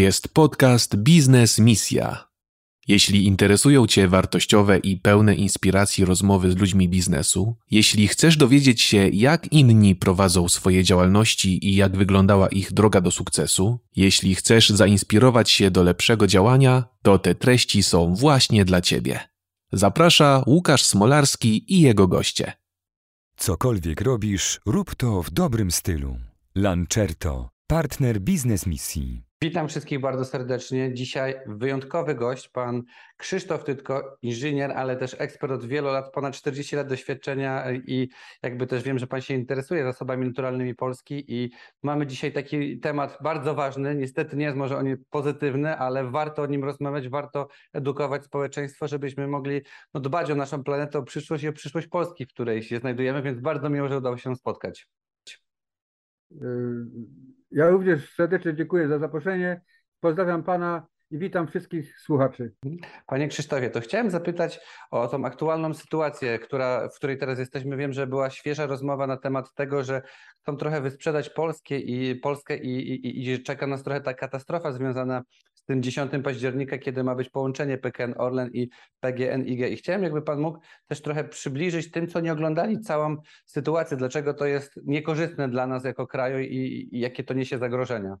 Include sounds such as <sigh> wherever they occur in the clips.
jest podcast Biznes Misja. Jeśli interesują Cię wartościowe i pełne inspiracji rozmowy z ludźmi biznesu, jeśli chcesz dowiedzieć się, jak inni prowadzą swoje działalności i jak wyglądała ich droga do sukcesu, jeśli chcesz zainspirować się do lepszego działania, to te treści są właśnie dla Ciebie. Zaprasza Łukasz Smolarski i jego goście. Cokolwiek robisz, rób to w dobrym stylu. Lancerto, partner biznes misji. Witam wszystkich bardzo serdecznie. Dzisiaj wyjątkowy gość, pan Krzysztof Tytko, inżynier, ale też ekspert od wielu lat, ponad 40 lat doświadczenia i jakby też wiem, że pan się interesuje zasobami naturalnymi Polski i mamy dzisiaj taki temat bardzo ważny. Niestety nie jest może on pozytywny, ale warto o nim rozmawiać, warto edukować społeczeństwo, żebyśmy mogli no, dbać o naszą planetę, o przyszłość i o przyszłość Polski, w której się znajdujemy, więc bardzo miło, że udało się spotkać. Ja również serdecznie dziękuję za zaproszenie. Pozdrawiam Pana i witam wszystkich słuchaczy. Panie Krzysztofie, to chciałem zapytać o tą aktualną sytuację, która, w której teraz jesteśmy. Wiem, że była świeża rozmowa na temat tego, że chcą trochę wysprzedać Polskie i Polskę i, i, i czeka nas trochę ta katastrofa związana tym 10 października, kiedy ma być połączenie PKN Orlen i PGNiG. I chciałem, jakby Pan mógł też trochę przybliżyć tym, co nie oglądali całą sytuację, dlaczego to jest niekorzystne dla nas jako kraju i, i jakie to niesie zagrożenia.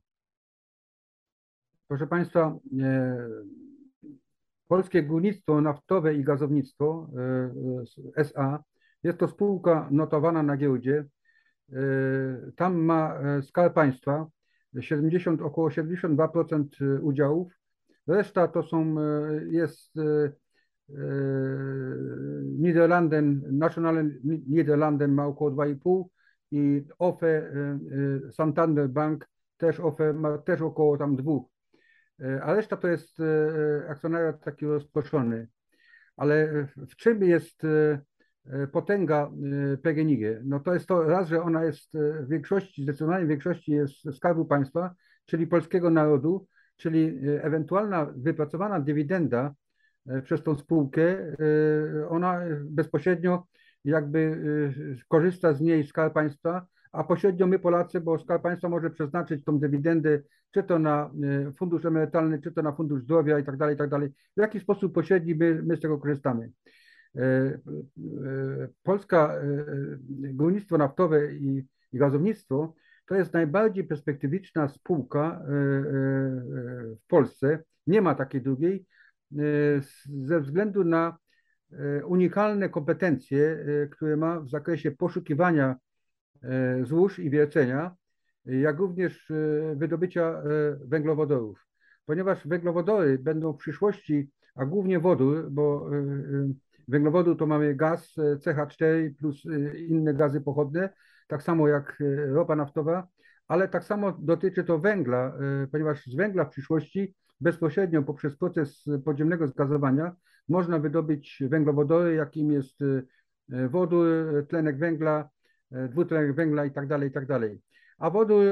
Proszę Państwa, e, Polskie Górnictwo Naftowe i Gazownictwo e, SA jest to spółka notowana na giełdzie. E, tam ma e, skalę państwa, 70, około 72% y, udziałów. Reszta to są, y, jest y, Niderlanden, National Niderlanden ma około 2,5 i OFE Santander Bank też OFE ma też około tam dwóch. A reszta to jest akcjonariat taki rozproszony. Ale w czym jest potęga e, PGNiG. No to jest to raz, że ona jest e, w większości, zdecydowanej większości jest Skarbu Państwa, czyli polskiego narodu, czyli ewentualna wypracowana dywidenda przez tą spółkę, ona bezpośrednio jakby korzysta z niej Skarb Państwa, a pośrednio my Polacy, bo Skarb Państwa może przeznaczyć tą dywidendę czy to na fundusz emerytalny, czy to na fundusz zdrowia i tak dalej, i tak dalej. W jaki sposób pośredni my, my z tego korzystamy. E, e, Polska e, Górnictwo Naftowe i, i Gazownictwo to jest najbardziej perspektywiczna spółka w Polsce. Nie ma takiej drugiej ze względu na unikalne kompetencje, które ma w zakresie poszukiwania złóż i wiercenia, jak również wydobycia węglowodorów. Ponieważ węglowodory będą w przyszłości, a głównie wodór, bo węglowodu to mamy gaz e, CH4 plus e, inne gazy pochodne, tak samo jak e, ropa naftowa, ale tak samo dotyczy to węgla, ponieważ z węgla w przyszłości bezpośrednio poprzez proces podziemnego zgazowania można wydobyć węglowodory, jakim jest wodór, tlenek węgla, dwutlenek węgla i tak dalej, i tak. A wodór,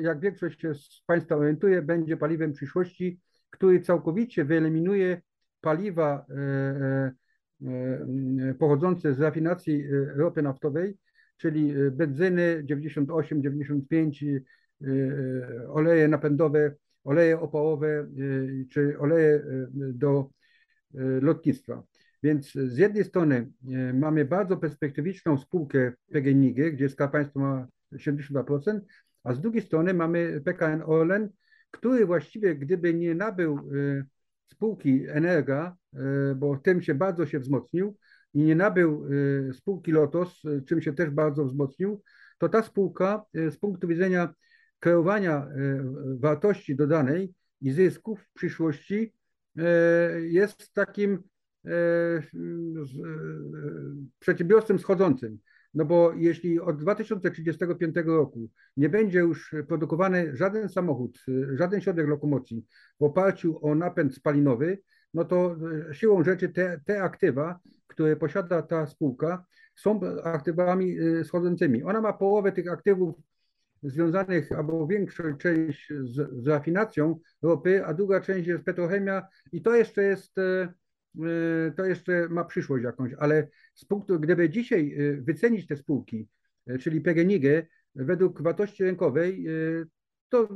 jak większość z Państwa orientuje, będzie paliwem przyszłości, który całkowicie wyeliminuje paliwa pochodzące z rafinacji e, ropy naftowej, czyli e, benzyny 98, 95, oleje napędowe, oleje opałowe czy oleje do lotnictwa. Więc z jednej strony mamy bardzo perspektywiczną spółkę PGNiG, gdzie Skarb Państwa ma 72%, a z drugiej strony mamy PKN Orlen, który właściwie gdyby nie nabył spółki Energa, e, bo tym się bardzo się wzmocnił i nie nabył e, spółki Lotos, e, czym się też bardzo wzmocnił, to ta spółka z punktu widzenia kreowania wartości dodanej i zysków w przyszłości jest takim przedsiębiorstwem schodzącym. No bo jeśli od 2035 roku nie będzie już produkowany żaden samochód, żaden środek lokomocji w oparciu o napęd spalinowy, no to e, siłą rzeczy te, te aktywa, które posiada ta spółka, są aktywami e, schodzącymi. Ona ma połowę tych aktywów związanych, albo większą część z, z rafinacją ropy, a druga część jest petrochemia i to jeszcze jest e, to jeszcze ma przyszłość jakąś, ale z punktu, gdyby dzisiaj y, wycenić te spółki, y, czyli PGNiG, według wartości rynkowej, to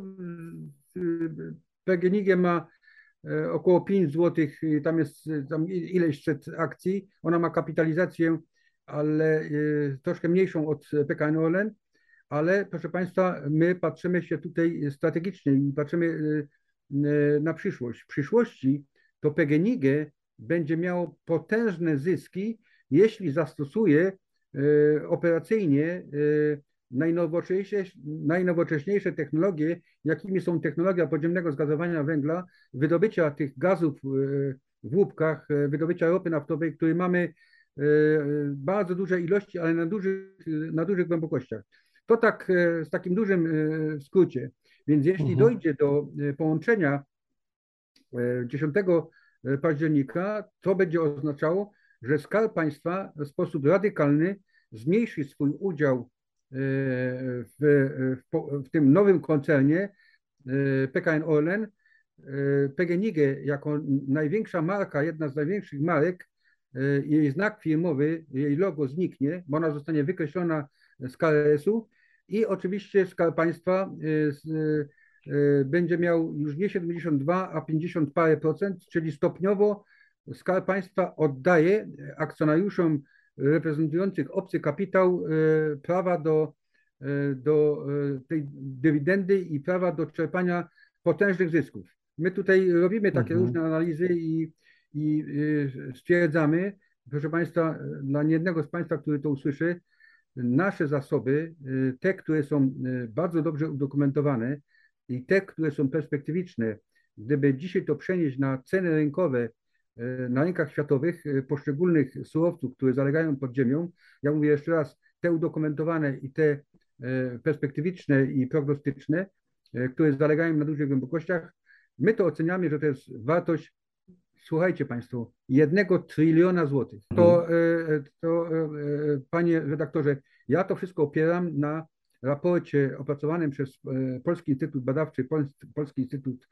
PGNiG ma około 5 zł, tam jest tam ileś set akcji, ona ma kapitalizację, ale troszkę mniejszą od PKN Orlen, ale proszę Państwa, my patrzymy się tutaj strategicznie i patrzymy na przyszłość. W przyszłości to PGNiG będzie miało potężne zyski, jeśli zastosuje operacyjnie najnowocześniejsze, najnowocześniejsze technologie, jakimi są technologia podziemnego zgazowania węgla, wydobycia tych gazów e, w łupkach, e, wydobycia ropy naftowej, której mamy e, bardzo duże ilości, ale na dużych, na dużych głębokościach. To tak z takim dużym skrócie. Więc jeśli mhm. dojdzie do połączenia 10 października, to będzie oznaczało, że Skarb Państwa w sposób radykalny zmniejszy swój udział w, w, w tym nowym koncernie e, PKN Orlen, e, PGNiG jako największa marka, jedna z największych marek, e, jej znak firmowy, jej logo zniknie, bo ona zostanie wykreślona z KRS-u i oczywiście Skarb Państwa będzie miał już nie 72, a 50 parę procent, czyli stopniowo Skarb Państwa oddaje akcjonariuszom reprezentujących obcy kapitał e, prawa do, e, do tej dywidendy i prawa do czerpania potężnych zysków. My tutaj robimy takie mhm. różne analizy i, i stwierdzamy, proszę Państwa, dla niejednego z Państwa, który to usłyszy, nasze zasoby, te, które są bardzo dobrze udokumentowane i te, które są perspektywiczne, gdyby dzisiaj to przenieść na ceny rynkowe E, na rynkach światowych e, poszczególnych surowców, które zalegają pod ziemią, ja mówię jeszcze raz, te udokumentowane i te e, perspektywiczne i prognostyczne, które zalegają na dużych głębokościach, my to oceniamy, że to jest wartość, słuchajcie Państwo, jednego tryliona złotych. To, mhm. to panie redaktorze, ja to wszystko opieram na raporcie opracowanym przez Polski Instytut Badawczy, Polski Instytut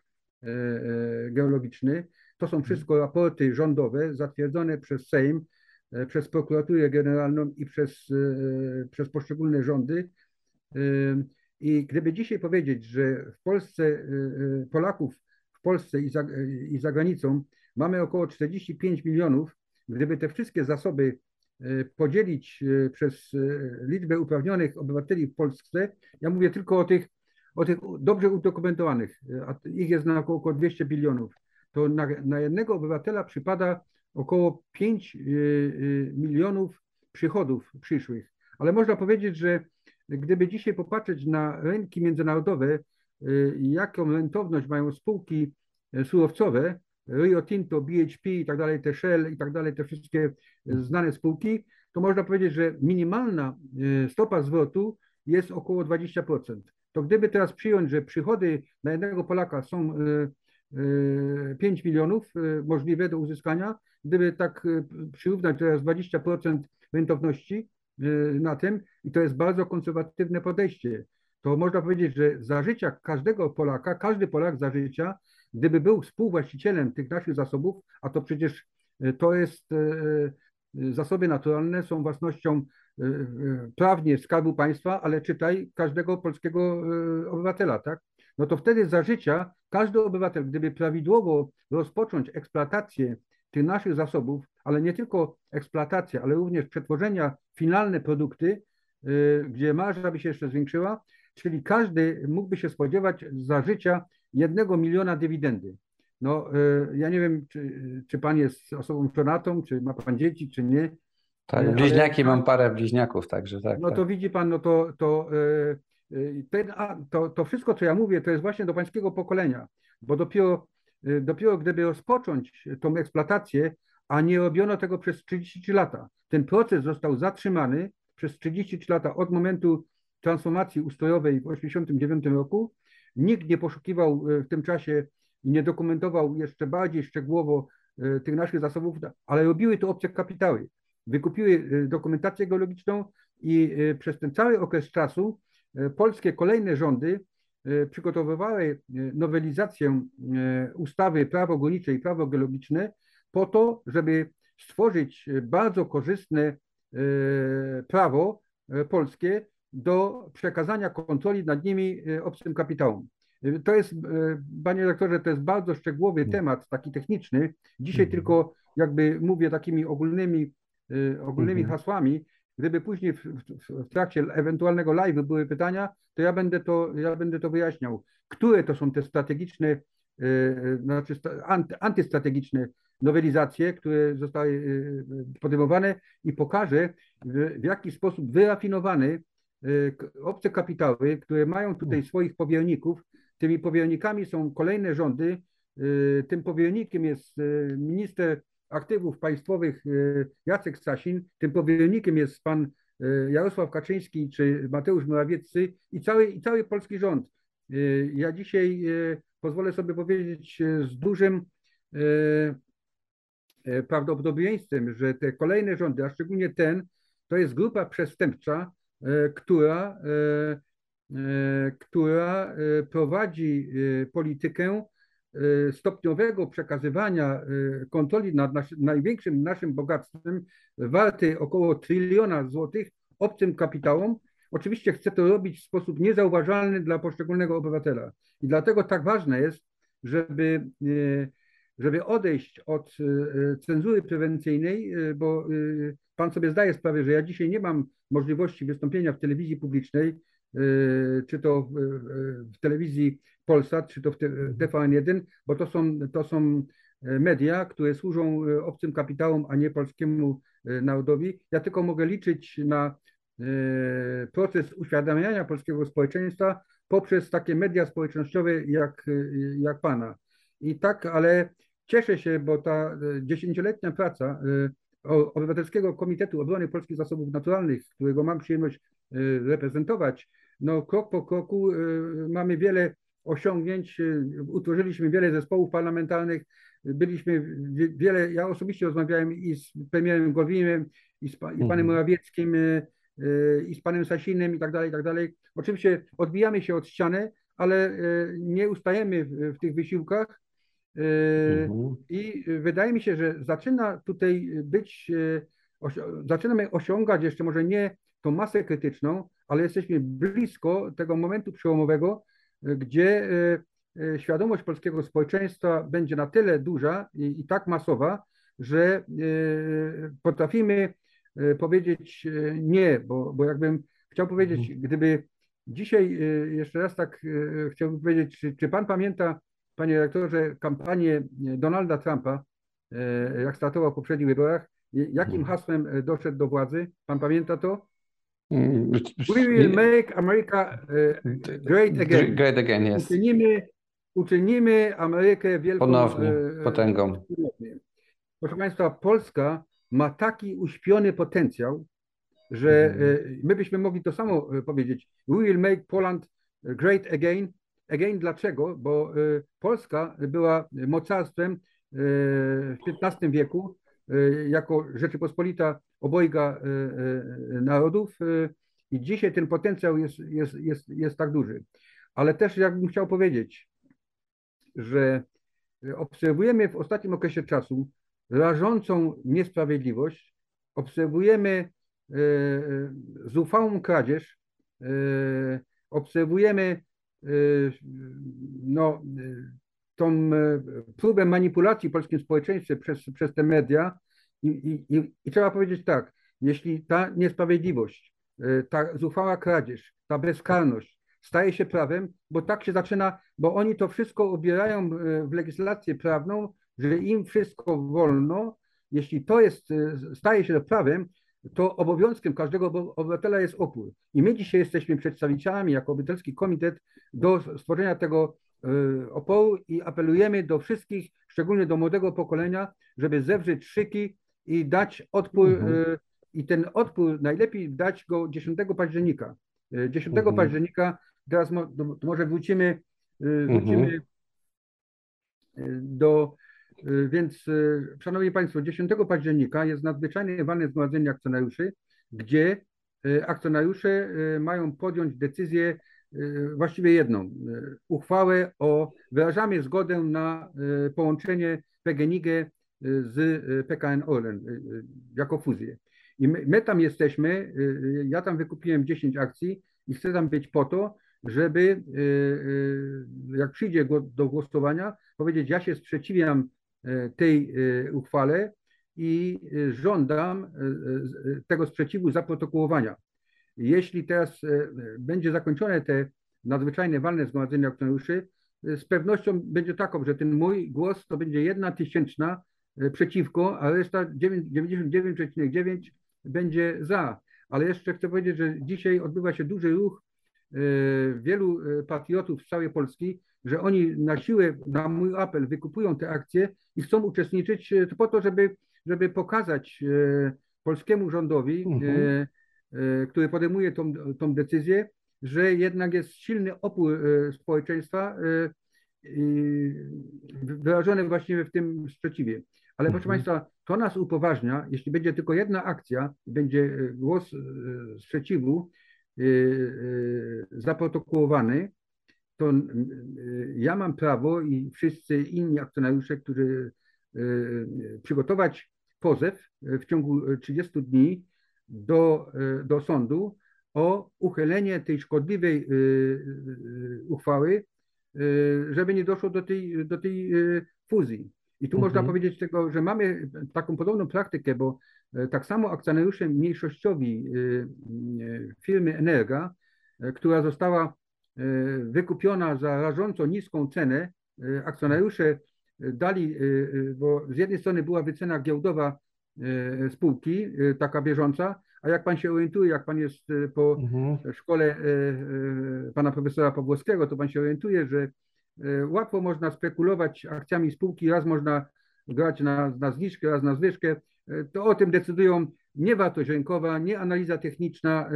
Geologiczny, to są wszystko raporty rządowe zatwierdzone przez Sejm, e, przez prokuraturę generalną i przez, e, przez poszczególne rządy. E, I gdyby dzisiaj powiedzieć, że w Polsce Polaków w Polsce i za, i za granicą mamy około 45 milionów, gdyby te wszystkie zasoby podzielić przez liczbę uprawnionych obywateli w Polsce, ja mówię tylko o tych, o tych dobrze udokumentowanych, a ich jest na około 200 bilionów to na, na jednego obywatela przypada około 5 y, y, milionów przychodów przyszłych. Ale można powiedzieć, że gdyby dzisiaj popatrzeć na rynki międzynarodowe, y, jaką rentowność mają spółki surowcowe, Rio Tinto, BHP i tak dalej, te Shell i tak dalej, te wszystkie znane spółki, to można powiedzieć, że minimalna stopa zwrotu jest około 20%. To gdyby teraz przyjąć, że przychody na jednego Polaka są 5 milionów y, możliwe do uzyskania. Gdyby tak przyrównać teraz 20% rentowności na tym, i to jest bardzo konserwatywne podejście, to można powiedzieć, że za życia każdego Polaka, każdy Polak za życia, gdyby był współwłaścicielem tych naszych zasobów, a to przecież to jest zasoby naturalne, są własnością prawnie Skarbu Państwa, ale czytaj każdego polskiego obywatela, tak? no to wtedy za życia każdy obywatel, gdyby prawidłowo rozpocząć eksploatację tych naszych zasobów, ale nie tylko eksploatację, ale również przetworzenia finalne produkty, gdzie marża by się jeszcze zwiększyła, czyli każdy mógłby się spodziewać za życia jednego miliona dywidendy. No, y, ja nie wiem, czy, czy pan jest osobą żonatą, czy ma pan dzieci, czy nie. Tak, bliźniaki, ale, mam parę bliźniaków, także tak. No tak. to widzi pan, no to, to Y, ten, to, to wszystko, co ja mówię, to jest właśnie do pańskiego pokolenia, bo dopiero, y, dopiero gdyby rozpocząć tą eksploatację, a nie robiono tego przez 33 lata, ten proces został zatrzymany przez 33 lata od momentu transformacji ustrojowej w 1989 roku. Nikt nie poszukiwał y, w tym czasie i nie dokumentował jeszcze bardziej szczegółowo tych naszych zasobów, ale robiły to obce kapitały. Wykupiły dokumentację geologiczną i przez ten cały okres czasu E, polskie kolejne rządy e, przygotowywały e, nowelizację ustawy prawo górnicze i prawo geologiczne po to, żeby stworzyć bardzo korzystne prawo polskie do przekazania kontroli nad nimi obcym kapitałom. To jest, panie doktorze, to jest bardzo szczegółowy Hmm. temat, taki techniczny. Dzisiaj Mhm. tylko jakby mówię takimi ogólnymi, ogólnymi Mhm. hasłami. Gdyby później w, w, w trakcie ewentualnego live były pytania, to ja będę to, ja będę to wyjaśniał. Które to są te strategiczne, e, e, znaczy anty, antystrategiczne nowelizacje, które zostały e, podejmowane i pokażę, w, w jaki sposób wyrafinowany e, obce kapitały, które mają tutaj swoich powierników, tymi powiernikami są kolejne rządy, e, tym powiernikiem jest e, minister aktywów państwowych Jacek Sasin, tym powiernikiem jest pan Jarosław Kaczyński czy Mateusz Morawiecki i cały, i cały polski rząd. Ja dzisiaj pozwolę sobie powiedzieć z dużym prawdopodobieństwem, że te kolejne rządy, a szczególnie ten, to jest grupa przestępcza, która, e, e, która e, prowadzi e, politykę e, stopniowego przekazywania e, kontroli nad największym naszym bogactwem, warty około tryliona złotych, obcym kapitałom. Oczywiście chce to robić w sposób niezauważalny dla poszczególnego obywatela. I dlatego tak ważne jest, żeby, e, żeby odejść od e, cenzury prewencyjnej, e, bo pan sobie zdaje sprawę, że ja dzisiaj nie mam możliwości wystąpienia w telewizji publicznej, czy to w, telewizji Polsat, czy to w TVN1, bo to są, to są e, media, które służą e, obcym kapitałom, a nie polskiemu e, narodowi. Ja tylko mogę liczyć na proces uświadamiania polskiego społeczeństwa poprzez takie media społecznościowe jak, jak pana. I tak, ale cieszę się, bo ta e, dziesięcioletnia praca e, Obywatelskiego Komitetu Obrony Polskich Zasobów Naturalnych, którego mam przyjemność e, reprezentować, no krok po kroku mamy wiele osiągnięć, utworzyliśmy wiele zespołów parlamentarnych, byliśmy wie- wiele, ja osobiście rozmawiałem i z premierem Gowinem, i z, pa, i panem Mhm. Morawieckim, i z panem Sasinem i tak dalej, i tak dalej. Oczywiście odbijamy się od ściany, ale nie ustajemy w, w tych wysiłkach. Mhm. I wydaje mi się, że zaczyna tutaj być, e, zaczynamy osiągać jeszcze może nie tą masę krytyczną, ale jesteśmy blisko tego momentu przełomowego, gdzie e, e, świadomość polskiego społeczeństwa będzie na tyle duża i, i tak masowa, że potrafimy powiedzieć nie, bo, bo jakbym chciał powiedzieć, gdyby dzisiaj jeszcze raz tak chciałbym powiedzieć, czy, czy pan pamięta, panie rektorze, kampanię Donalda Trumpa, e, jak startował w poprzednich wyborach, i jakim Mhm. hasłem e, doszedł do władzy? Pan pamięta to? Mm, We will make America e, great again. Great again, yes. Uczynimy, uczynimy Amerykę wielką Ponownie, e, potęgą. Proszę Państwa, Polska ma taki uśpiony potencjał, że Mhm. e, my byśmy mogli to samo e, powiedzieć. We will make Poland great again. Again dlaczego? Bo e, Polska była mocarstwem e, w XV wieku e, jako Rzeczypospolita obojga narodów i dzisiaj ten potencjał jest, jest, jest, jest tak duży. Ale też jakbym chciał powiedzieć, że obserwujemy w ostatnim okresie czasu rażącą niesprawiedliwość, obserwujemy zuchwałą kradzież, obserwujemy no, e, tą e, próbę manipulacji w polskim społeczeństwie przez, przez te media i, i, i, i trzeba powiedzieć tak, jeśli ta niesprawiedliwość, ta zuchwała kradzież, ta bezkarność staje się prawem, bo tak się zaczyna, bo oni to wszystko obierają w legislację prawną, że im wszystko wolno, jeśli to jest, staje się prawem, to obowiązkiem każdego obywatela jest opór. I my dzisiaj jesteśmy przedstawicielami jako obywatelski komitet do stworzenia tego e, oporu i apelujemy do wszystkich, szczególnie do młodego pokolenia, żeby zewrzeć szyki i dać odpór Mhm. e, i ten odpór najlepiej dać go 10 października. E, 10 Mhm. października, teraz mo, może wrócimy, e, wrócimy e, do, e, więc e, Szanowni Państwo, 10 października jest nadzwyczajne walne zgromadzenie akcjonariuszy, gdzie e, akcjonariusze mają podjąć decyzję właściwie jedną, uchwałę o, wyrażamy zgodę na połączenie PGNiG z PKN Orlen jako fuzję. I my, my tam jesteśmy, y, ja tam wykupiłem 10 akcji i chcę tam być po to, żeby jak przyjdzie do głosowania, powiedzieć, ja się sprzeciwiam tej uchwale i żądam tego sprzeciwu zaprotokołowania. Jeśli teraz będzie zakończone te nadzwyczajne walne zgromadzenie akcjonariuszy, z pewnością będzie taką, że ten mój głos to będzie jedna tysięczna przeciwko, a reszta 99,9 będzie za. Ale jeszcze chcę powiedzieć, że dzisiaj odbywa się duży ruch e, wielu e, patriotów z całej Polski, że oni na siłę, na mój apel, wykupują te akcje i chcą uczestniczyć e, po to, żeby, żeby pokazać polskiemu rządowi, mhm. który podejmuje tą, tą decyzję, że jednak jest silny opór społeczeństwa wyrażony właśnie w tym sprzeciwie. Ale proszę mhm. Państwa, to nas upoważnia, jeśli będzie tylko jedna akcja, będzie e, głos e, sprzeciwu e, zaprotokołowany, to ja mam prawo i wszyscy inni akcjonariusze, którzy przygotować pozew w ciągu 30 dni do, do sądu o uchylenie tej szkodliwej uchwały, żeby nie doszło do tej, do tej fuzji. I tu mhm. można powiedzieć tego, że mamy taką podobną praktykę, bo tak samo akcjonariusze mniejszościowi firmy Energa, która została wykupiona za rażąco niską cenę, akcjonariusze dali, bo z jednej strony była wycena giełdowa spółki, taka bieżąca, a jak pan się orientuje, jak pan jest po mhm. szkole pana profesora Pawłowskiego, to pan się orientuje, że E, łatwo można spekulować akcjami spółki, raz można grać na, na zniżkę, raz na zwyżkę. E, to o tym decydują nie wartość rynkowa, nie analiza techniczna, e,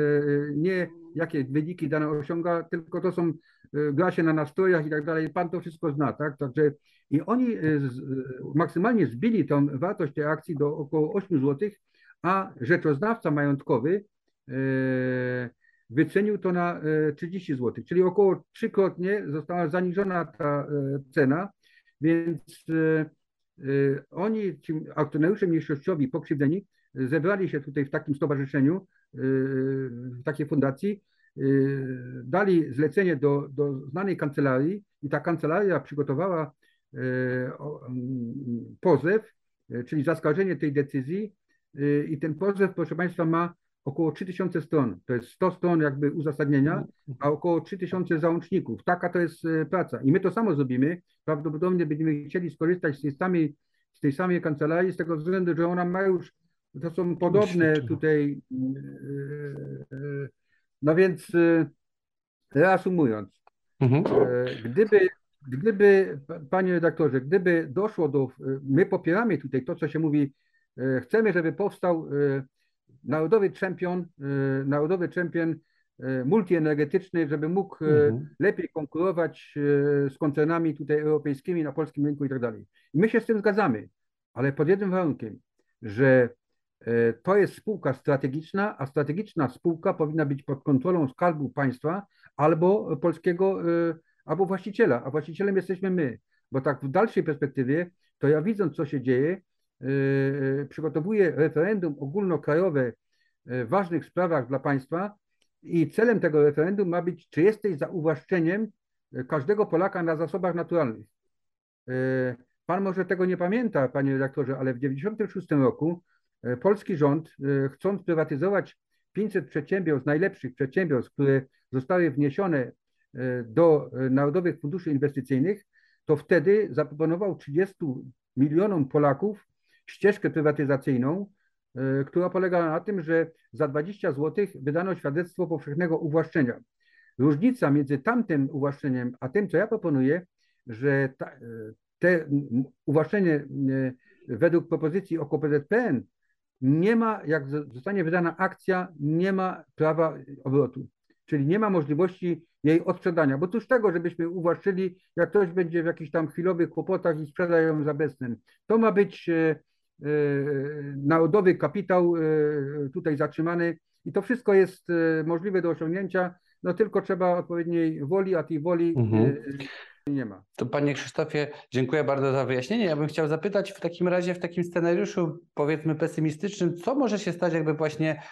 nie jakie wyniki dane osiąga, tylko to są, gra się na nastrojach i tak dalej. Pan to wszystko zna, tak? Także i oni maksymalnie zbili tą wartość tej akcji do około 8 zł, a rzeczoznawca majątkowy wycenił to na 30 e, zł, czyli około trzykrotnie została zaniżona ta e, cena, więc e, oni, ci akcjonariusze mniejszościowi pokrzywdzeni, zebrali się tutaj w takim stowarzyszeniu, w takiej fundacji, dali zlecenie do, do znanej kancelarii i ta kancelaria przygotowała pozew, czyli zaskarżenie tej decyzji i ten pozew, proszę Państwa, ma około 3000 stron. To jest 100 stron jakby uzasadnienia, a około 3000 załączników. Taka to jest praca. I my to samo zrobimy. Prawdopodobnie będziemy chcieli skorzystać z tej samej, z tej samej kancelarii, z tego względu, że ona ma już, to są podobne tutaj. E, e, no więc reasumując, mhm. gdyby, gdyby, panie redaktorze, gdyby doszło do, my popieramy tutaj to, co się mówi, chcemy, żeby powstał narodowy czempion, narodowy czempion multienergetyczny, żeby mógł mhm. lepiej konkurować z koncernami tutaj europejskimi na polskim rynku i tak dalej. My się z tym zgadzamy, ale pod jednym warunkiem, że to jest spółka strategiczna, a strategiczna spółka powinna być pod kontrolą skarbu państwa albo polskiego, albo właściciela, a właścicielem jesteśmy my, bo tak w dalszej perspektywie, to ja widząc, co się dzieje, Y, y, przygotowuje referendum ogólnokrajowe y, w ważnych sprawach dla państwa i celem tego referendum ma być, czy jesteś za uwłaszczeniem każdego Polaka na zasobach naturalnych. Pan może tego nie pamięta, panie redaktorze, ale w 1996 roku polski rząd, chcąc prywatyzować 500 przedsiębiorstw, najlepszych przedsiębiorstw, które zostały wniesione do Narodowych Funduszy Inwestycyjnych, to wtedy zaproponował 30 milionom Polaków ścieżkę prywatyzacyjną, e, która polegała na tym, że za 20 zł wydano świadectwo powszechnego uwłaszczenia. Różnica między tamtym uwłaszczeniem, a tym, co ja proponuję, że ta, e, te uwłaszczenie e, według propozycji OKO-PZPN nie ma, jak zostanie wydana akcja, nie ma prawa obrotu, czyli nie ma możliwości jej odsprzedania, bo cóż tego, żebyśmy uwłaszczyli, jak ktoś będzie w jakichś tam chwilowych kłopotach i sprzeda ją za bezcen. To ma być E, narodowy kapitał e, tutaj zatrzymany i to wszystko jest e, możliwe do osiągnięcia, no tylko trzeba odpowiedniej woli, a tej woli mhm. Nie ma. To panie Krzysztofie, dziękuję bardzo za wyjaśnienie. Ja bym chciał zapytać w takim razie, w takim scenariuszu powiedzmy pesymistycznym, co może się stać, jakby właśnie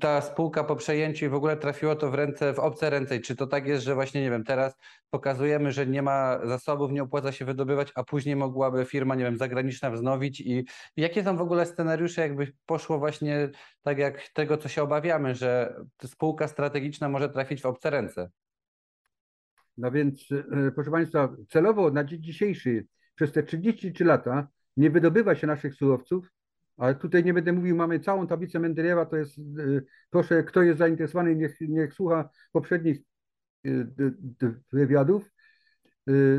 ta spółka po przejęciu i w ogóle trafiło to w ręce, w obce ręce. Czy to tak jest, że właśnie, nie wiem, teraz pokazujemy, że nie ma zasobów, nie opłaca się wydobywać, a później mogłaby firma, nie wiem, zagraniczna wznowić i jakie są w ogóle scenariusze, jakby poszło właśnie tak jak tego, co się obawiamy, że spółka strategiczna może trafić w obce ręce? No więc, e, proszę Państwa, celowo na dzień dzisiejszy, przez te 33 lata nie wydobywa się naszych surowców, ale tutaj nie będę mówił, mamy całą tablicę Mendelejewa, to jest, y, proszę, kto jest zainteresowany, niech, niech słucha poprzednich y, wywiadów.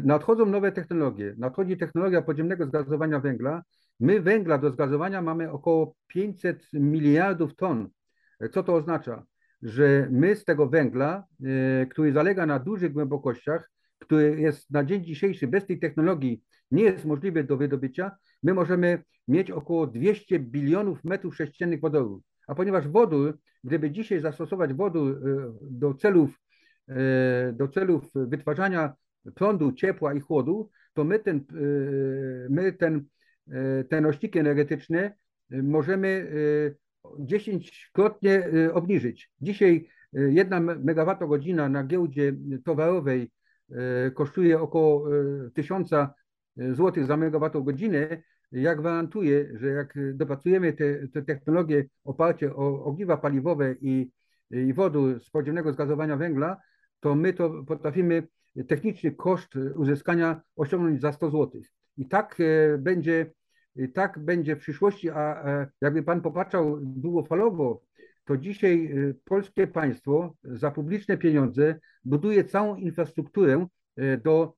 Nadchodzą nowe technologie. Nadchodzi technologia podziemnego zgazowania węgla. My węgla do zgazowania mamy około 500 miliardów ton. Co to oznacza? Że my z tego węgla, który zalega na dużych głębokościach, który jest na dzień dzisiejszy bez tej technologii nie jest możliwy do wydobycia, my możemy mieć około 200 bilionów metrów sześciennych wodoru. A ponieważ wodór, gdyby dzisiaj zastosować wodór e, do celów, e, do celów wytwarzania prądu, ciepła i chłodu, to my ten, e, my ten, ten nośniki energetyczny możemy 10-krotnie obniżyć. Dzisiaj jedna megawattogodzina na giełdzie towarowej kosztuje około 1000 zł za megawattogodzinę, ja gwarantuję, że jak dopracujemy te, te technologie oparcie o ogniwa paliwowe i, i wodór z podziemnego zgazowania węgla, to my to potrafimy techniczny koszt uzyskania osiągnąć za 100 zł. I tak będzie, tak będzie w przyszłości, a jakby Pan popatrzał długofalowo, to dzisiaj e, polskie państwo za publiczne pieniądze buduje całą infrastrukturę e, do,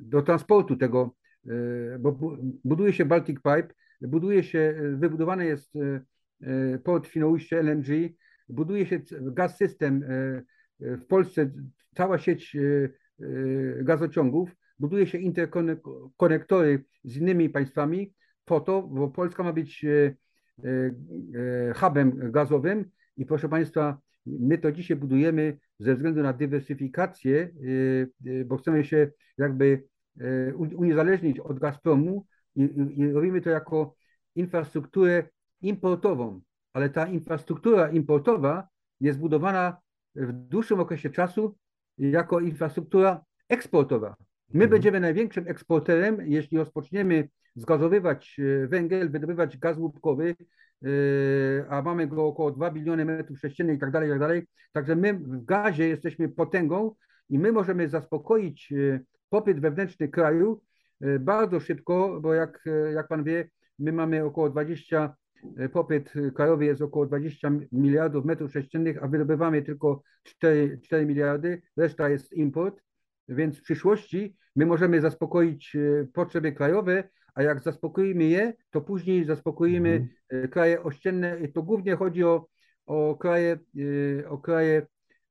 do transportu tego, E, bo buduje się Baltic Pipe, buduje się, e, wybudowany jest e, port Świnoujście LNG, buduje się gaz system w Polsce, cała sieć gazociągów, buduje się interkonektory z innymi państwami po to, bo Polska ma być hubem gazowym i proszę Państwa, my to dzisiaj budujemy ze względu na dywersyfikację, bo chcemy się jakby E, uniezależnić od Gazpromu i, i robimy to jako infrastrukturę importową, ale ta infrastruktura importowa jest budowana w dłuższym okresie czasu jako infrastruktura eksportowa. My mhm. będziemy największym eksporterem, jeśli rozpoczniemy zgazowywać e, węgiel, wydobywać gaz łupkowy, e, a mamy go około 2 biliony metrów sześciennych i tak dalej, i tak dalej. Także my w gazie jesteśmy potęgą i my możemy zaspokoić popyt wewnętrzny kraju e, bardzo szybko, bo jak, e, jak pan wie, my mamy około 20, e, popyt krajowy jest około 20 miliardów metrów sześciennych, a wydobywamy tylko 4, 4 miliardy, reszta jest import, więc w przyszłości my możemy zaspokoić potrzeby krajowe, a jak zaspokoimy je, to później zaspokoimy mhm. kraje ościenne. To głównie chodzi o, o kraje, o kraje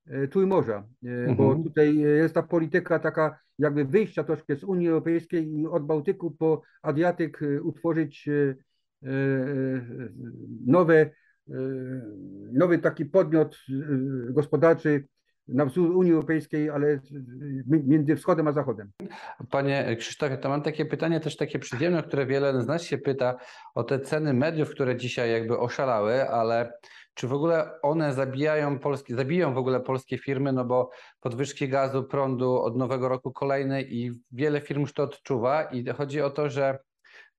E, Trójmorza, e, mhm. bo tutaj jest ta polityka taka jakby wyjścia troszkę z Unii Europejskiej i od Bałtyku po Adriatyk e, utworzyć nowe, nowy taki podmiot gospodarczy na wzór Unii Europejskiej, ale między wschodem a zachodem. Panie Krzysztofie, to mam takie pytanie też takie przyziemne, które wiele z nas się pyta o te ceny mediów, które dzisiaj jakby oszalały, ale czy w ogóle one zabijają polskie, zabiją w ogóle polskie firmy, no bo podwyżki gazu, prądu od nowego roku kolejne i wiele firm już to odczuwa i chodzi o to, że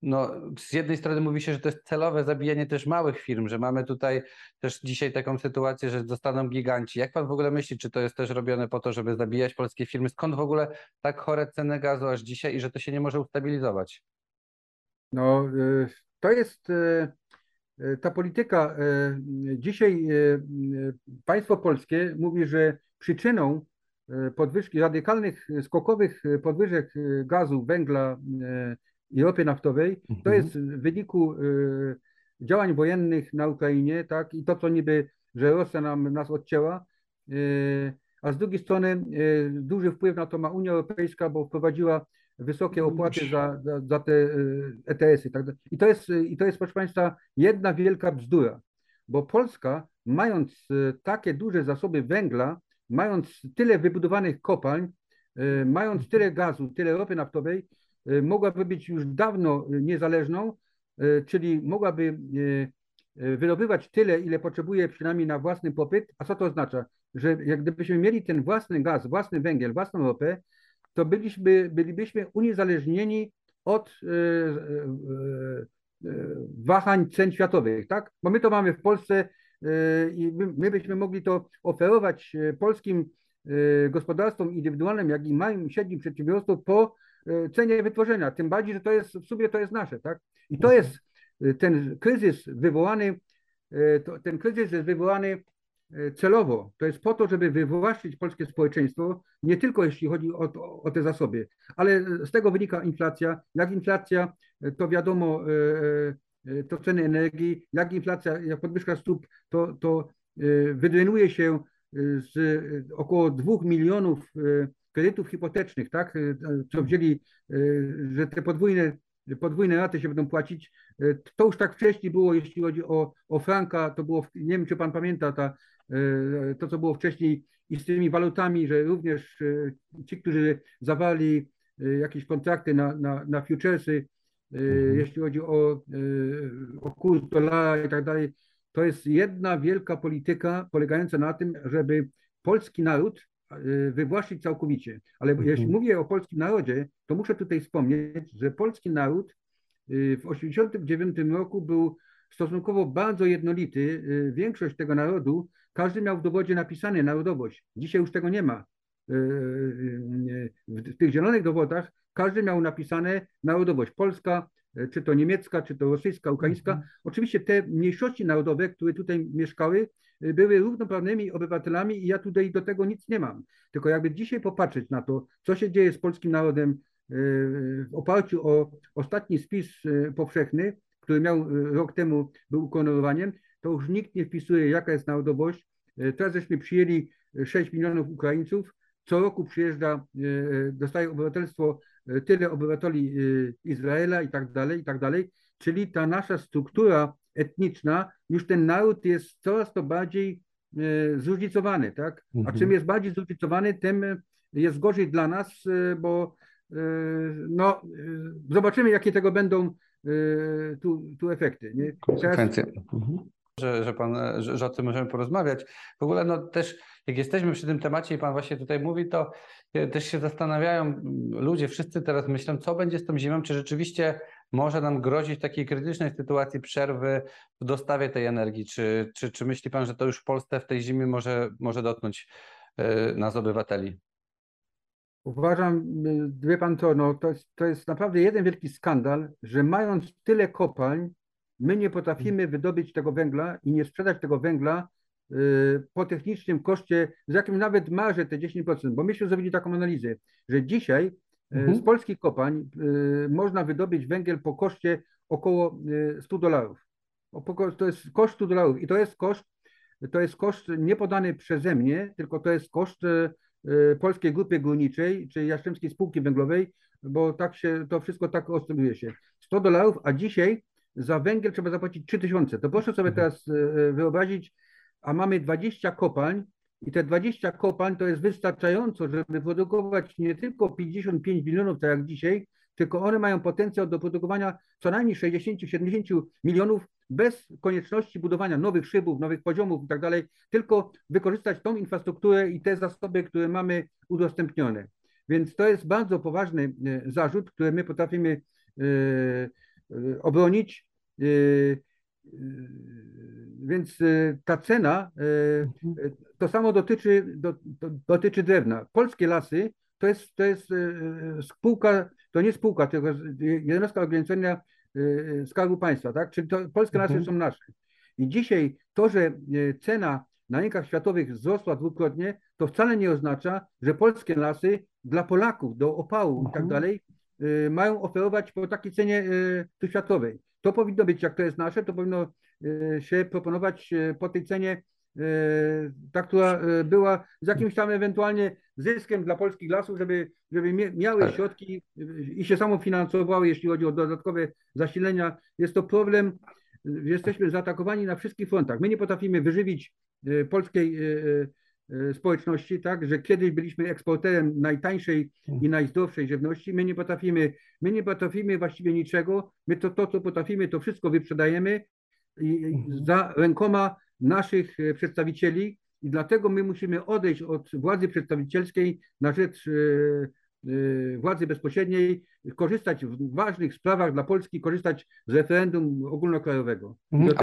no, z jednej strony mówi się, że to jest celowe zabijanie też małych firm, że mamy tutaj też dzisiaj taką sytuację, że zostaną giganci. Jak pan w ogóle myśli, czy to jest też robione po to, żeby zabijać polskie firmy? Skąd w ogóle tak chore ceny gazu aż dzisiaj i że to się nie może ustabilizować? No, y, to jest y, y, ta polityka. Dzisiaj państwo polskie mówi, że przyczyną podwyżki radykalnych, skokowych podwyżek gazu, węgla, i ropy naftowej, to mhm. jest w wyniku y, działań wojennych na Ukrainie, tak, i to, co niby, że Rosja nam, nas odcięła, y, a z drugiej strony y, duży wpływ na to ma Unia Europejska, bo wprowadziła wysokie opłaty za, za, za te ETS-y. Tak? I, to jest, I to jest, proszę Państwa, jedna wielka bzdura, bo Polska, mając takie duże zasoby węgla, mając tyle wybudowanych kopalń, mając tyle gazu, tyle ropy naftowej, mogłaby być już dawno y, niezależną, y, czyli mogłaby wydobywać tyle, ile potrzebuje przynajmniej na własny popyt. A co to oznacza? Że jak gdybyśmy mieli ten własny gaz, własny węgiel, własną ropę, to byliśmy, bylibyśmy uniezależnieni od wahań cen światowych, tak? Bo my to mamy w Polsce i my byśmy mogli to oferować polskim gospodarstwom indywidualnym, jak i małym i średnim przedsiębiorstwom po cenie wytworzenia. Tym bardziej, że to jest w sumie to jest nasze, tak? I to jest ten kryzys wywołany, ten kryzys jest wywołany celowo. To jest po to, żeby wywłaszczyć polskie społeczeństwo, nie tylko jeśli chodzi o, o, te zasoby, ale z tego wynika inflacja. Jak inflacja, to wiadomo, to ceny energii, jak inflacja, jak podwyżka stóp, to, to wydrenuje się z około 2 milionów kredytów hipotecznych, tak, co wzięli, że te podwójne, podwójne raty się będą płacić. To już tak wcześniej było, jeśli chodzi o, o franka, to było, nie wiem, czy pan pamięta, ta, to, co było wcześniej i z tymi walutami, że również ci, którzy zawali jakieś kontrakty na, na, na futuresy, mhm. jeśli chodzi o, o kurs dolara i tak dalej, to jest jedna wielka polityka polegająca na tym, żeby polski naród wywłaszczyć całkowicie. Ale mhm. jeśli mówię o polskim narodzie, to muszę tutaj wspomnieć, że polski naród w 1989 roku był stosunkowo bardzo jednolity. Większość tego narodu, każdy miał w dowodzie napisane narodowość. Dzisiaj już tego nie ma. W tych zielonych dowodach każdy miał napisane narodowość polska, czy to niemiecka, czy to rosyjska, ukraińska. Mhm. Oczywiście te mniejszości narodowe, które tutaj mieszkały, były równoprawnymi obywatelami i ja tutaj do tego nic nie mam. Tylko jakby dzisiaj popatrzeć na to, co się dzieje z polskim narodem e, w oparciu o ostatni spis e, powszechny, który miał e, rok temu, był ukoronowaniem, to już nikt nie wpisuje, jaka jest narodowość. Teraz żeśmy przyjęli 6 milionów Ukraińców, co roku przyjeżdża, dostaje obywatelstwo tyle obywateli Izraela i tak dalej, i tak dalej. Czyli ta nasza struktura etniczna, już ten naród jest coraz to bardziej e, zróżnicowany, tak? A mhm. czym jest bardziej zróżnicowany, tym jest gorzej dla nas, e, bo e, no, zobaczymy, jakie tego będą tu, tu efekty. Nie? Konsekwencje. Teraz... Mhm. Że, że, pan, że, że o tym możemy porozmawiać. W ogóle no też jak jesteśmy przy tym temacie i Pan właśnie tutaj mówi, to też się zastanawiają ludzie, wszyscy teraz myślą, co będzie z tą zimą, czy rzeczywiście może nam grozić takiej krytycznej sytuacji przerwy w dostawie tej energii? Czy, czy, czy myśli Pan, że to już w Polsce w tej zimie może, może dotknąć y, nas obywateli? Uważam, wie Pan co, no to, to jest naprawdę jeden wielki skandal, że mając tyle kopalń, my nie potrafimy wydobyć tego węgla i nie sprzedać tego węgla y, po technicznym koszcie, z jakim nawet marzę te 10%, bo myśmy zrobili taką analizę, że dzisiaj E, mhm. Z polskich kopań e, można wydobyć węgiel po koszcie około 100 e, dolarów. To jest koszt 100 dolarów i to jest koszt, to jest koszt nie podany przeze mnie, tylko to jest koszt Polskiej Grupy Górniczej, czy Jastrzębskiej Spółki Węglowej, bo tak się, to wszystko tak oscyluje się. 100 dolarów, a dzisiaj za węgiel trzeba zapłacić 3000. To proszę sobie mhm. teraz wyobrazić, a mamy 20 kopalń, i te 20 kopalń to jest wystarczająco, żeby produkować nie tylko 55 milionów, tak jak dzisiaj, tylko one mają potencjał do produkowania co najmniej 60-70 milionów bez konieczności budowania nowych szybów, nowych poziomów i tak dalej, tylko wykorzystać tą infrastrukturę i te zasoby, które mamy udostępnione. Więc to jest bardzo poważny e, zarzut, który my potrafimy e, e, obronić. Więc ta cena mhm to samo dotyczy, do, do, dotyczy drewna. Polskie lasy to jest, to jest e, spółka, to nie spółka, tylko jednostka ograniczenia Skarbu Państwa, tak? Czyli to, polskie lasy mhm. są nasze. I dzisiaj to, że cena na rynkach światowych wzrosła dwukrotnie, to wcale nie oznacza, że polskie lasy dla Polaków do opału mhm. i tak mhm. dalej mają oferować po takiej cenie światowej. To powinno być, jak to jest nasze, to powinno się proponować po tej cenie E, ta, która e, była z jakimś tam ewentualnie zyskiem dla polskich lasów, żeby, żeby miały tak. środki i się samo finansowały, jeśli chodzi o dodatkowe zasilenia. Jest to problem, jesteśmy zaatakowani na wszystkich frontach. My nie potrafimy wyżywić e, polskiej społeczności, tak, że kiedyś byliśmy eksporterem najtańszej i najzdrowszej żywności, my nie potrafimy, my nie potrafimy właściwie niczego, my to, to co potrafimy, to wszystko wyprzedajemy mhm. za rękoma naszych przedstawicieli. I dlatego my musimy odejść od władzy przedstawicielskiej na rzecz Y, władzy bezpośredniej korzystać w ważnych sprawach dla Polski, korzystać z referendum ogólnokrajowego. Mhm.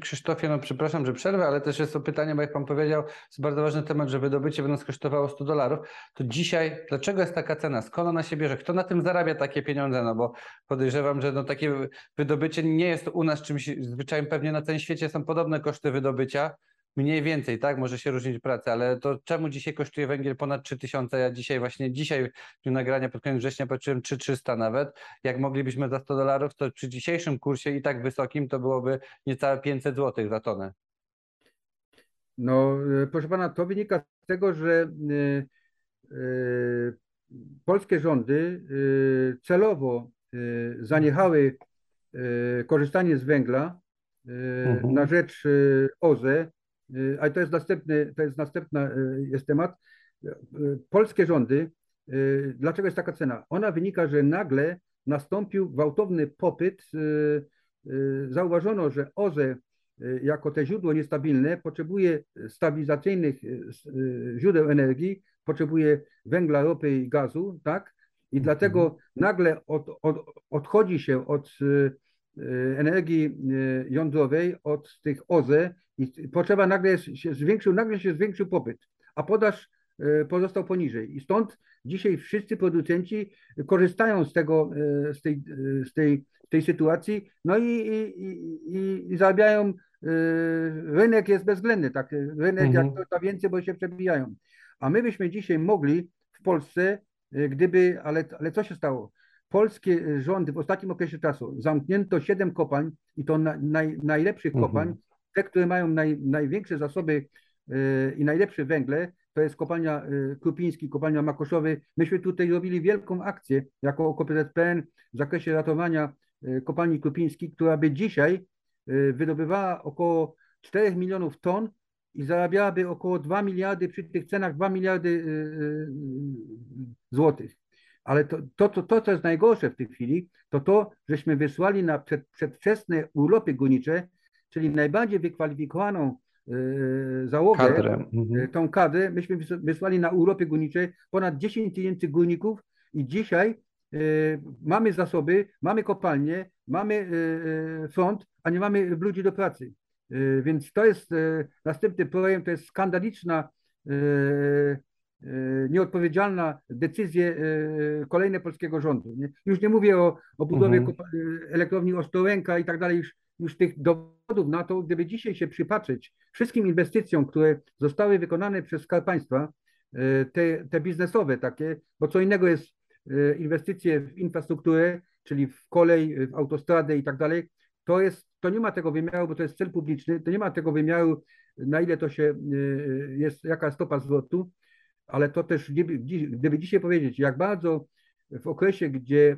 Krzysztofie, no przepraszam, że przerwę, ale też jest to pytanie, bo jak pan powiedział, jest bardzo ważny temat, że wydobycie będą kosztowało 100 dolarów. To dzisiaj, dlaczego jest taka cena? Skąd ona się bierze? Kto na tym zarabia takie pieniądze? No bo podejrzewam, że no takie wydobycie nie jest u nas czymś zwyczajem, pewnie na całym świecie są podobne koszty wydobycia mniej więcej, tak? Może się różnić praca, ale to czemu dzisiaj kosztuje węgiel ponad 3000? Ja dzisiaj właśnie, dzisiaj w dniu nagrania pod koniec września patrzyłem 3300 nawet. Jak moglibyśmy za 100 dolarów, to przy dzisiejszym kursie i tak wysokim to byłoby niecałe 500 zł za tonę. No, e, proszę pana, to wynika z tego, że y, y, polskie rządy y, celowo zaniechały korzystanie z węgla mhm. na rzecz OZE ale to jest następny, to jest następna y, jest temat. Y, polskie rządy, dlaczego jest taka cena? Ona wynika, że nagle nastąpił gwałtowny popyt. Zauważono, że OZE jako te źródło niestabilne potrzebuje stabilizacyjnych źródeł energii, potrzebuje węgla, ropy i gazu, tak? I mhm. dlatego nagle od, od, odchodzi się od energii jądrowej, od tych OZE i potrzeba nagle się zwiększył, nagle się zwiększył popyt, a podaż e, pozostał poniżej. I stąd dzisiaj wszyscy producenci korzystają z tego, z tej, z tej, tej sytuacji, no i, i, i, i zarabiają. Rynek jest bezwzględny, tak? Rynek mhm. jak to, to więcej, bo się przebijają. A my byśmy dzisiaj mogli w Polsce, gdyby, ale, ale co się stało? Polskie rządy w ostatnim okresie czasu zamknięto siedem kopalń i to na, naj, najlepszych mhm. kopalń te, które mają naj, największe zasoby yy, i najlepsze węgle, to jest kopalnia yy, Krupiński, kopalnia Makoszowy. Myśmy tutaj robili wielką akcję jako OKPZPN w zakresie ratowania yy, kopalni Krupiński, która by dzisiaj wydobywała około 4 milionów ton i zarabiałaby około 2 miliardy przy tych cenach 2 miliardy złotych. Ale to, to, to, to, co jest najgorsze w tej chwili, to to, żeśmy wysłali na przed, przedwczesne urlopy górnicze czyli najbardziej wykwalifikowaną e, załogę, kadrę. E, mhm. tą kadrę, myśmy wysłali na Europie Górniczej ponad 10 tysięcy górników i dzisiaj e, mamy zasoby, mamy kopalnie, mamy front, a nie mamy ludzi do pracy. Więc to jest następny problem, to jest skandaliczna, nieodpowiedzialna decyzja kolejne polskiego rządu. Już nie mówię o, o budowie mhm. elektrowni Ostrołęka i tak dalej, już już tych dowodów na to, gdyby dzisiaj się przypatrzeć wszystkim inwestycjom, które zostały wykonane przez Skarb Państwa, te, te biznesowe takie, bo co innego jest inwestycje w infrastrukturę, czyli w kolej, w autostradę i tak dalej, to jest, to nie ma tego wymiaru, bo to jest cel publiczny, to nie ma tego wymiaru, na ile to się jest, jaka stopa zwrotu, ale to też, gdyby, dzisiaj powiedzieć, jak bardzo w okresie, gdzie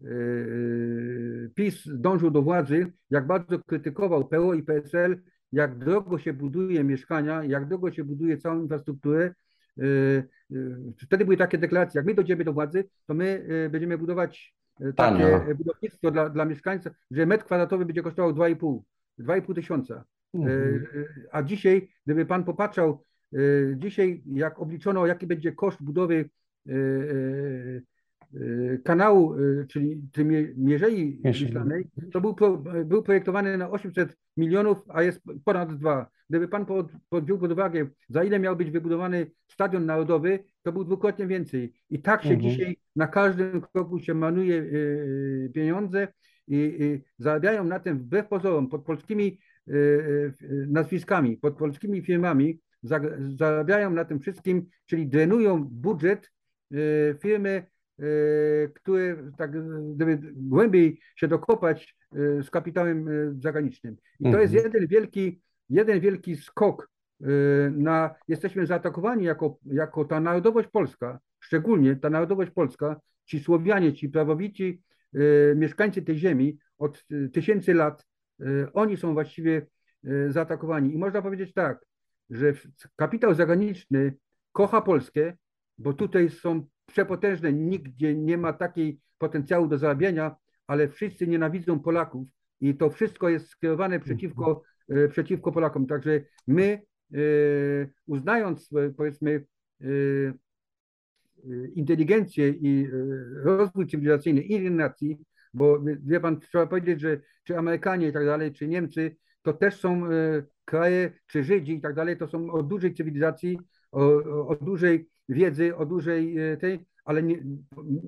Yy, PiS dążył do władzy, jak bardzo krytykował PO i PSL, jak drogo się buduje mieszkania, jak drogo się buduje całą infrastrukturę. Yy, wtedy były takie deklaracje, jak my dojdziemy do władzy, to my będziemy budować takie budownictwo dla, dla mieszkańców, że metr kwadratowy będzie kosztował 2,5 2,5 tysiąca. Mhm. A dzisiaj, gdyby pan popatrzał, dzisiaj jak obliczono, jaki będzie koszt budowy Y, kanału, y, czyli Mierzei Wiślanej, to był, był projektowany na 800 milionów, a jest ponad dwa. Gdyby pan pod, podjął pod uwagę, za ile miał być wybudowany stadion narodowy, to był dwukrotnie więcej. I tak się mhm. dzisiaj na każdym kroku się manuje y, pieniądze i, i zarabiają na tym wbrew pozorom pod polskimi nazwiskami, pod polskimi firmami, zarabiają na tym wszystkim, czyli drenują budżet firmy E, które tak gdyby głębiej się dokopać e, z kapitałem zagranicznym. I to jest mhm. jeden wielki, jeden wielki skok na, jesteśmy zaatakowani jako, jako ta narodowość polska, szczególnie ta narodowość polska, ci Słowianie, ci prawowici mieszkańcy tej ziemi od tysięcy lat, oni są właściwie zaatakowani. I można powiedzieć tak, że kapitał zagraniczny kocha Polskę, bo tutaj są przepotężne, nigdzie nie ma takiej potencjału do zarabiania, ale wszyscy nienawidzą Polaków, i to wszystko jest skierowane przeciwko, przeciwko Polakom. Także my uznając powiedzmy inteligencję i rozwój cywilizacyjny innych nacji, bo wie pan, trzeba powiedzieć, że czy Amerykanie i tak dalej, czy Niemcy, to też są kraje, czy Żydzi i tak dalej, to są o dużej cywilizacji, o, o dużej wiedzy, o dużej tej, ale nie,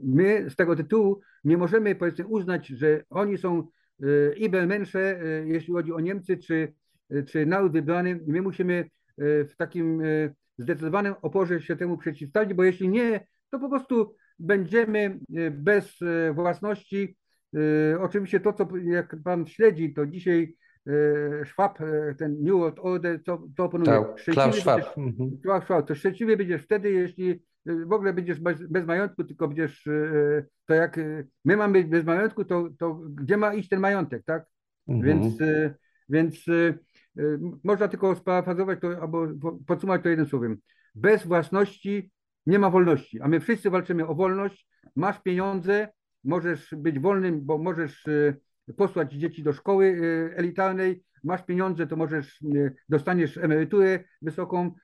my z tego tytułu nie możemy powiedzmy uznać, że oni są Ibelmensze, jeśli chodzi o Niemcy, czy, czy naród wybrany. My musimy w takim zdecydowanym oporze się temu przeciwstawić, bo jeśli nie, to po prostu będziemy bez własności. Oczywiście to, co jak pan śledzi, to dzisiaj Schwab, ten New World Order, co, co oponuje. Tak, Klaus Schwab. Będziesz, Klaus Schwab. To szczęśliwy będziesz wtedy, jeśli w ogóle będziesz bez, bez majątku, tylko będziesz, to jak my mamy być bez majątku, to, to gdzie ma iść ten majątek, tak? Mhm. Więc, więc można tylko sparafrazować to, albo podsumować to jednym słowem. Bez własności nie ma wolności, a my wszyscy walczymy o wolność. Masz pieniądze, możesz być wolnym, bo możesz posłać dzieci do szkoły elitarnej, masz pieniądze, to możesz, dostaniesz emeryturę wysoką,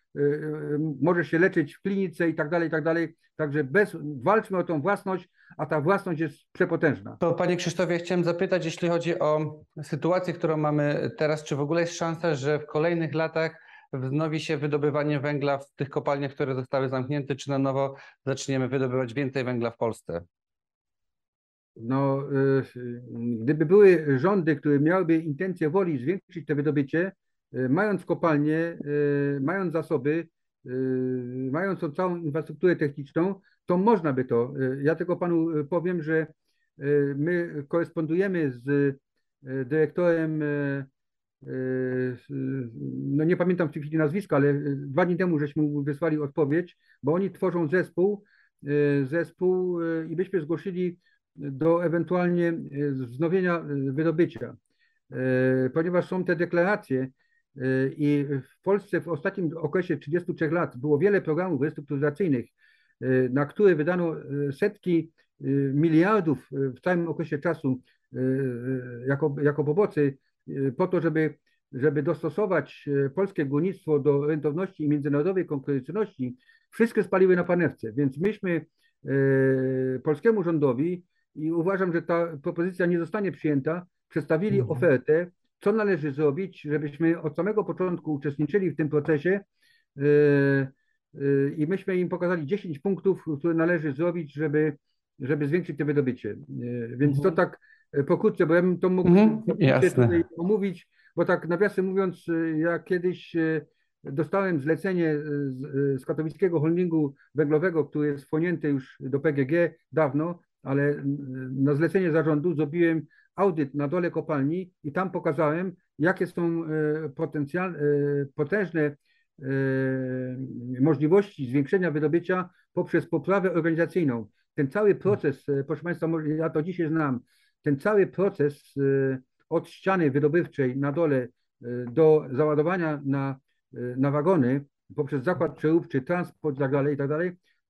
możesz się leczyć w klinice i tak dalej, i tak dalej. Także bez, walczmy o tą własność, a ta własność jest przepotężna. To panie Krzysztofie, chciałem zapytać, jeśli chodzi o sytuację, którą mamy teraz, czy w ogóle jest szansa, że w kolejnych latach wznowi się wydobywanie węgla w tych kopalniach, które zostały zamknięte, czy na nowo zaczniemy wydobywać więcej węgla w Polsce? No, y, gdyby były rządy, które miałyby intencję woli zwiększyć te wydobycie, y, mając kopalnie, y, mając zasoby, mając tą całą infrastrukturę techniczną, to można by to. Ja tylko panu powiem, że my korespondujemy z dyrektorem, no nie pamiętam w tej chwili nazwiska, ale dwa dni temu żeśmy wysłali odpowiedź, bo oni tworzą zespół, zespół i byśmy zgłosili do ewentualnie wznowienia wydobycia, ponieważ są te deklaracje i w Polsce w ostatnim okresie 33 lat było wiele programów restrukturyzacyjnych, na które wydano setki miliardów w całym okresie czasu jako, jako pomocy po to, żeby, żeby dostosować polskie górnictwo do rentowności i międzynarodowej konkurencyjności, wszystkie spaliły na panewce. Więc myśmy polskiemu rządowi i uważam, że ta propozycja nie zostanie przyjęta, przedstawili mhm. ofertę, co należy zrobić, żebyśmy od samego początku uczestniczyli w tym procesie yy, yy, i myśmy im pokazali 10 punktów, które należy zrobić, żeby, żeby zwiększyć to wydobycie. Yy, więc to mhm. tak pokrótce, bo ja bym to mógł mhm, tutaj omówić, bo tak nawiasem mówiąc, ja kiedyś dostałem zlecenie z, z katowickiego holdingu węglowego, który jest wchłonięty już do PGG dawno, ale na zlecenie zarządu zrobiłem audyt na dole kopalni i tam pokazałem, jakie są e, potencjal, e, potężne e, możliwości zwiększenia wydobycia poprzez poprawę organizacyjną. Ten cały proces, proszę Państwa, ja to dzisiaj znam, ten cały proces od ściany wydobywczej na dole do załadowania na, na wagony poprzez zakład przeróbczy, transport i tak dalej, i tak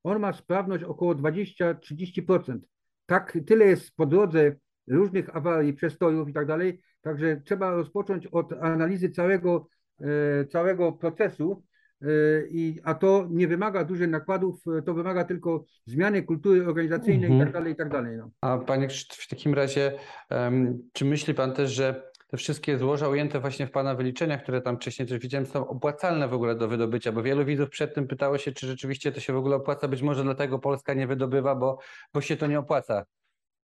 on ma sprawność około 20-30% tak tyle jest po drodze różnych awarii, przestojów i tak dalej, także trzeba rozpocząć od analizy całego, e, całego procesu, e, i, a to nie wymaga dużych nakładów, to wymaga tylko zmiany kultury organizacyjnej mhm. i tak dalej, i tak dalej. No. A panie w takim razie, um, czy myśli pan też, że te wszystkie złoża ujęte właśnie w Pana wyliczeniach, które tam wcześniej też widziałem, są opłacalne w ogóle do wydobycia, bo wielu widzów przed tym pytało się, czy rzeczywiście to się w ogóle opłaca. Być może dlatego Polska nie wydobywa, bo, bo się to nie opłaca.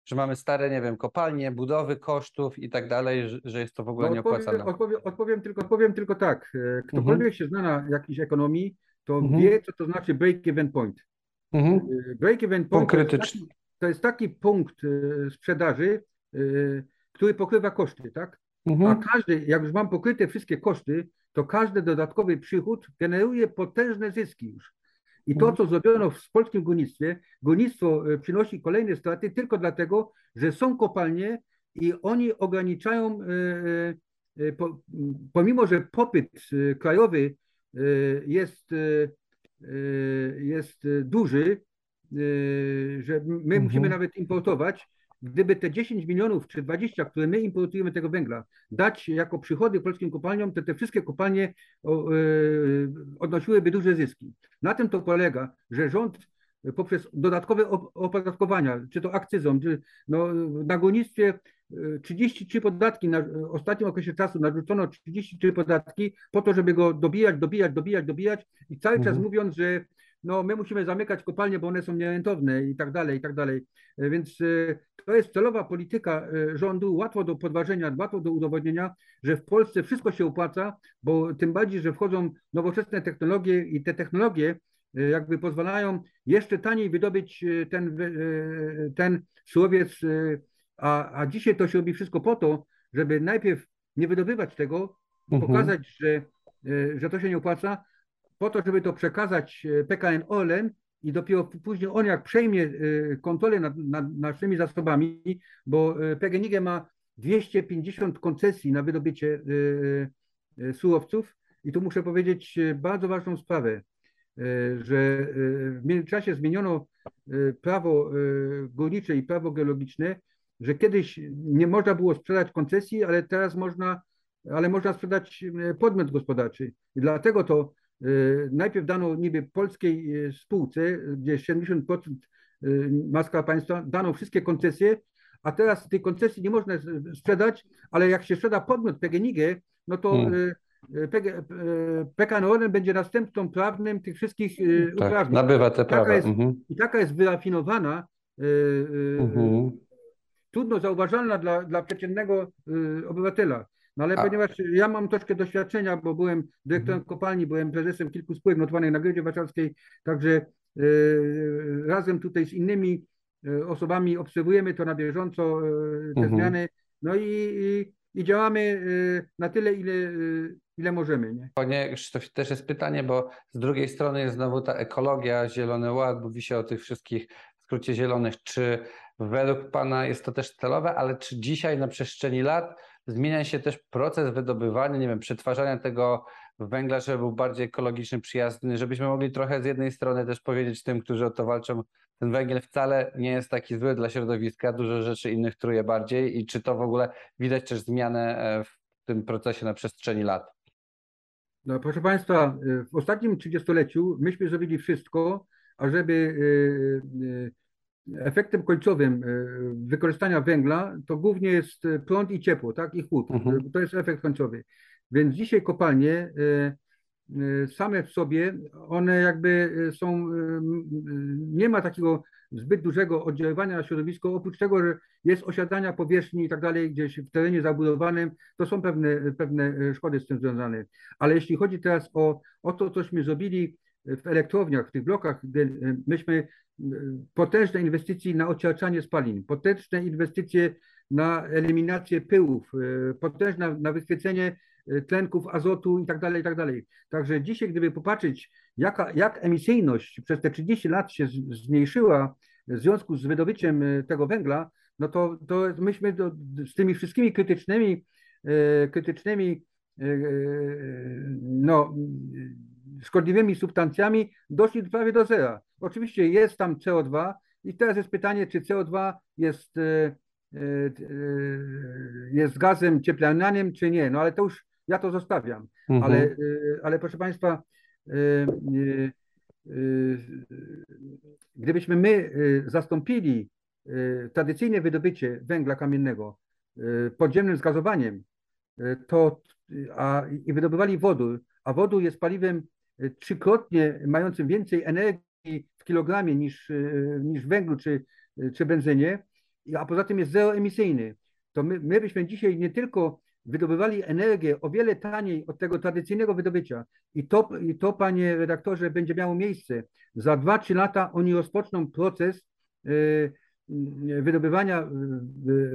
Że mamy stare, nie wiem, kopalnie, budowy kosztów i tak dalej, że jest to w ogóle no, nieopłacalne. Odpowiem, odpowiem, tylko, odpowiem tylko tak. E, ktokolwiek mhm. się zna na jakiejś ekonomii, to mhm. wie, co to znaczy break-even point. Mhm. E, break-even point to jest, taki, to jest taki punkt e, sprzedaży, który pokrywa koszty, tak? Mhm. A każdy, jak już mam pokryte wszystkie koszty, to każdy dodatkowy przychód generuje potężne zyski już. I to, mhm. co zrobiono w polskim górnictwie, górnictwo e, przynosi kolejne straty tylko dlatego, że są kopalnie i oni ograniczają, e, e, pomimo że popyt krajowy jest, jest duży, że my mhm. musimy nawet importować, gdyby te 10 milionów czy 20, które my importujemy tego węgla, dać jako przychody polskim kopalniom, to te wszystkie kopalnie y, odnosiłyby duże zyski. Na tym to polega, że rząd poprzez dodatkowe opodatkowania, czy to akcyzą, czy no, na górnictwie 33 podatki na ostatnim okresie czasu narzucono 33 podatki po to, żeby go dobijać, dobijać, dobijać, dobijać i cały mhm. czas mówiąc, że no my musimy zamykać kopalnie, bo one są nierentowne i tak dalej, i tak dalej. Więc e, to jest celowa polityka e, rządu, łatwo do podważenia, łatwo do udowodnienia, że w Polsce wszystko się opłaca, bo tym bardziej, że wchodzą nowoczesne technologie i te technologie e, jakby pozwalają jeszcze taniej wydobyć ten, ten surowiec a, a dzisiaj to się robi wszystko po to, żeby najpierw nie wydobywać tego, mhm. pokazać, że, e, że to się nie opłaca, po to, żeby to przekazać e, PKN Orlen i dopiero później on jak przejmie e, kontrolę nad, nad naszymi zasobami, bo PGNiG ma 250 koncesji na wydobycie surowców i tu muszę powiedzieć bardzo ważną sprawę, że w międzyczasie zmieniono prawo górnicze i prawo geologiczne że kiedyś nie można było sprzedać koncesji, ale teraz można, ale można sprzedać e, podmiot gospodarczy. I dlatego to e, najpierw dano niby polskiej e, spółce, gdzie 70% maska państwa, dano wszystkie koncesje, a teraz tej koncesji nie można sprzedać, ale jak się sprzeda podmiot PGNiG, no to hmm. PKN będzie następcą prawnym tych wszystkich tak, uprawnień. Nabywa te prawa. Jest, mhm. I taka jest wyrafinowana mhm trudno zauważalna dla, dla przeciętnego y, obywatela. No ale A. ponieważ ja mam troszkę doświadczenia, bo byłem dyrektorem mhm. kopalni, byłem prezesem kilku spółek notowanych na Giełdzie Warszawskiej, także y, razem tutaj z innymi y, osobami obserwujemy to na bieżąco, te mhm. zmiany, no i, i, i, działamy na tyle, ile, ile możemy. Nie? Panie Krzysztof, też jest pytanie, bo z drugiej strony jest znowu ta ekologia, Zielony Ład, mówi się o tych wszystkich w skrócie zielonych, czy Według Pana jest to też celowe, ale czy dzisiaj na przestrzeni lat zmienia się też proces wydobywania, nie wiem, przetwarzania tego węgla, żeby był bardziej ekologiczny, przyjazny, żebyśmy mogli trochę z jednej strony też powiedzieć tym, którzy o to walczą, ten węgiel wcale nie jest taki zły dla środowiska, dużo rzeczy innych truje bardziej i czy to w ogóle widać też zmianę e, w tym procesie na przestrzeni lat? No, proszę Państwa, e, w ostatnim trzydziestoleciu myśmy zrobili wszystko, ażeby e, efektem końcowym e, wykorzystania węgla to głównie jest e, prąd i ciepło, tak, i chłód. Mhm. To jest efekt końcowy. Więc dzisiaj kopalnie e, same w sobie, one jakby są, nie ma takiego zbyt dużego oddziaływania na środowisko, oprócz tego, że jest osiadania powierzchni i tak dalej, gdzieś w terenie zabudowanym, to są pewne, pewne szkody z tym związane. Ale jeśli chodzi teraz o, o to, cośmy zrobili w elektrowniach, w tych blokach, myśmy potężne inwestycje na ociaczanie spalin, potężne inwestycje na eliminację pyłów, e, potężne na wychwycenie e, tlenków azotu i tak dalej, i tak dalej. Także dzisiaj, gdyby popatrzeć, jaka, jak emisyjność przez te 30 lat się zmniejszyła w związku z wydobyciem e, tego węgla, no to, to myśmy do, z tymi wszystkimi krytycznymi, krytycznymi no, szkodliwymi substancjami doszli prawie do zera. Oczywiście jest tam CO2 i teraz jest pytanie, czy CO2 jest, e, e, e, jest gazem cieplarnianym, czy nie. No ale to już ja to zostawiam. Mhm. Ale, ale proszę Państwa, gdybyśmy my zastąpili tradycyjne wydobycie węgla kamiennego podziemnym zgazowaniem, to a, i wydobywali wodór, a wodór jest paliwem trzykrotnie mającym więcej energii w kilogramie niż, e, niż węglu czy, czy benzynie, a poza tym jest zeroemisyjny, to my, my byśmy dzisiaj nie tylko wydobywali energię o wiele taniej od tego tradycyjnego wydobycia. I to, I to, panie redaktorze, będzie miało miejsce. Za 2-3 lata oni rozpoczną proces e, wydobywania e,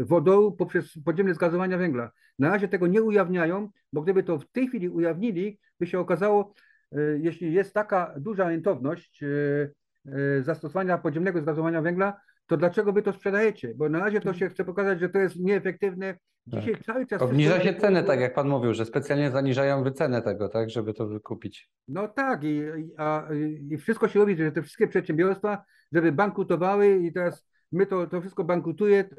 wodoru poprzez podziemne zgazowania węgla. Na razie tego nie ujawniają, bo gdyby to w tej chwili ujawnili, by się okazało, jeśli jest taka duża rentowność e, e, zastosowania podziemnego zgazowania węgla, to dlaczego wy to sprzedajecie? Bo na razie to się chce pokazać, że to jest nieefektywne. Dzisiaj tak. cały czas. Obniża się ceny, tak jak pan mówił, że specjalnie zaniżają wycenę tego, tak, żeby to wykupić. No tak, i, a, i wszystko się robi, że te wszystkie przedsiębiorstwa, żeby bankrutowały i teraz my to, to wszystko bankrutuje,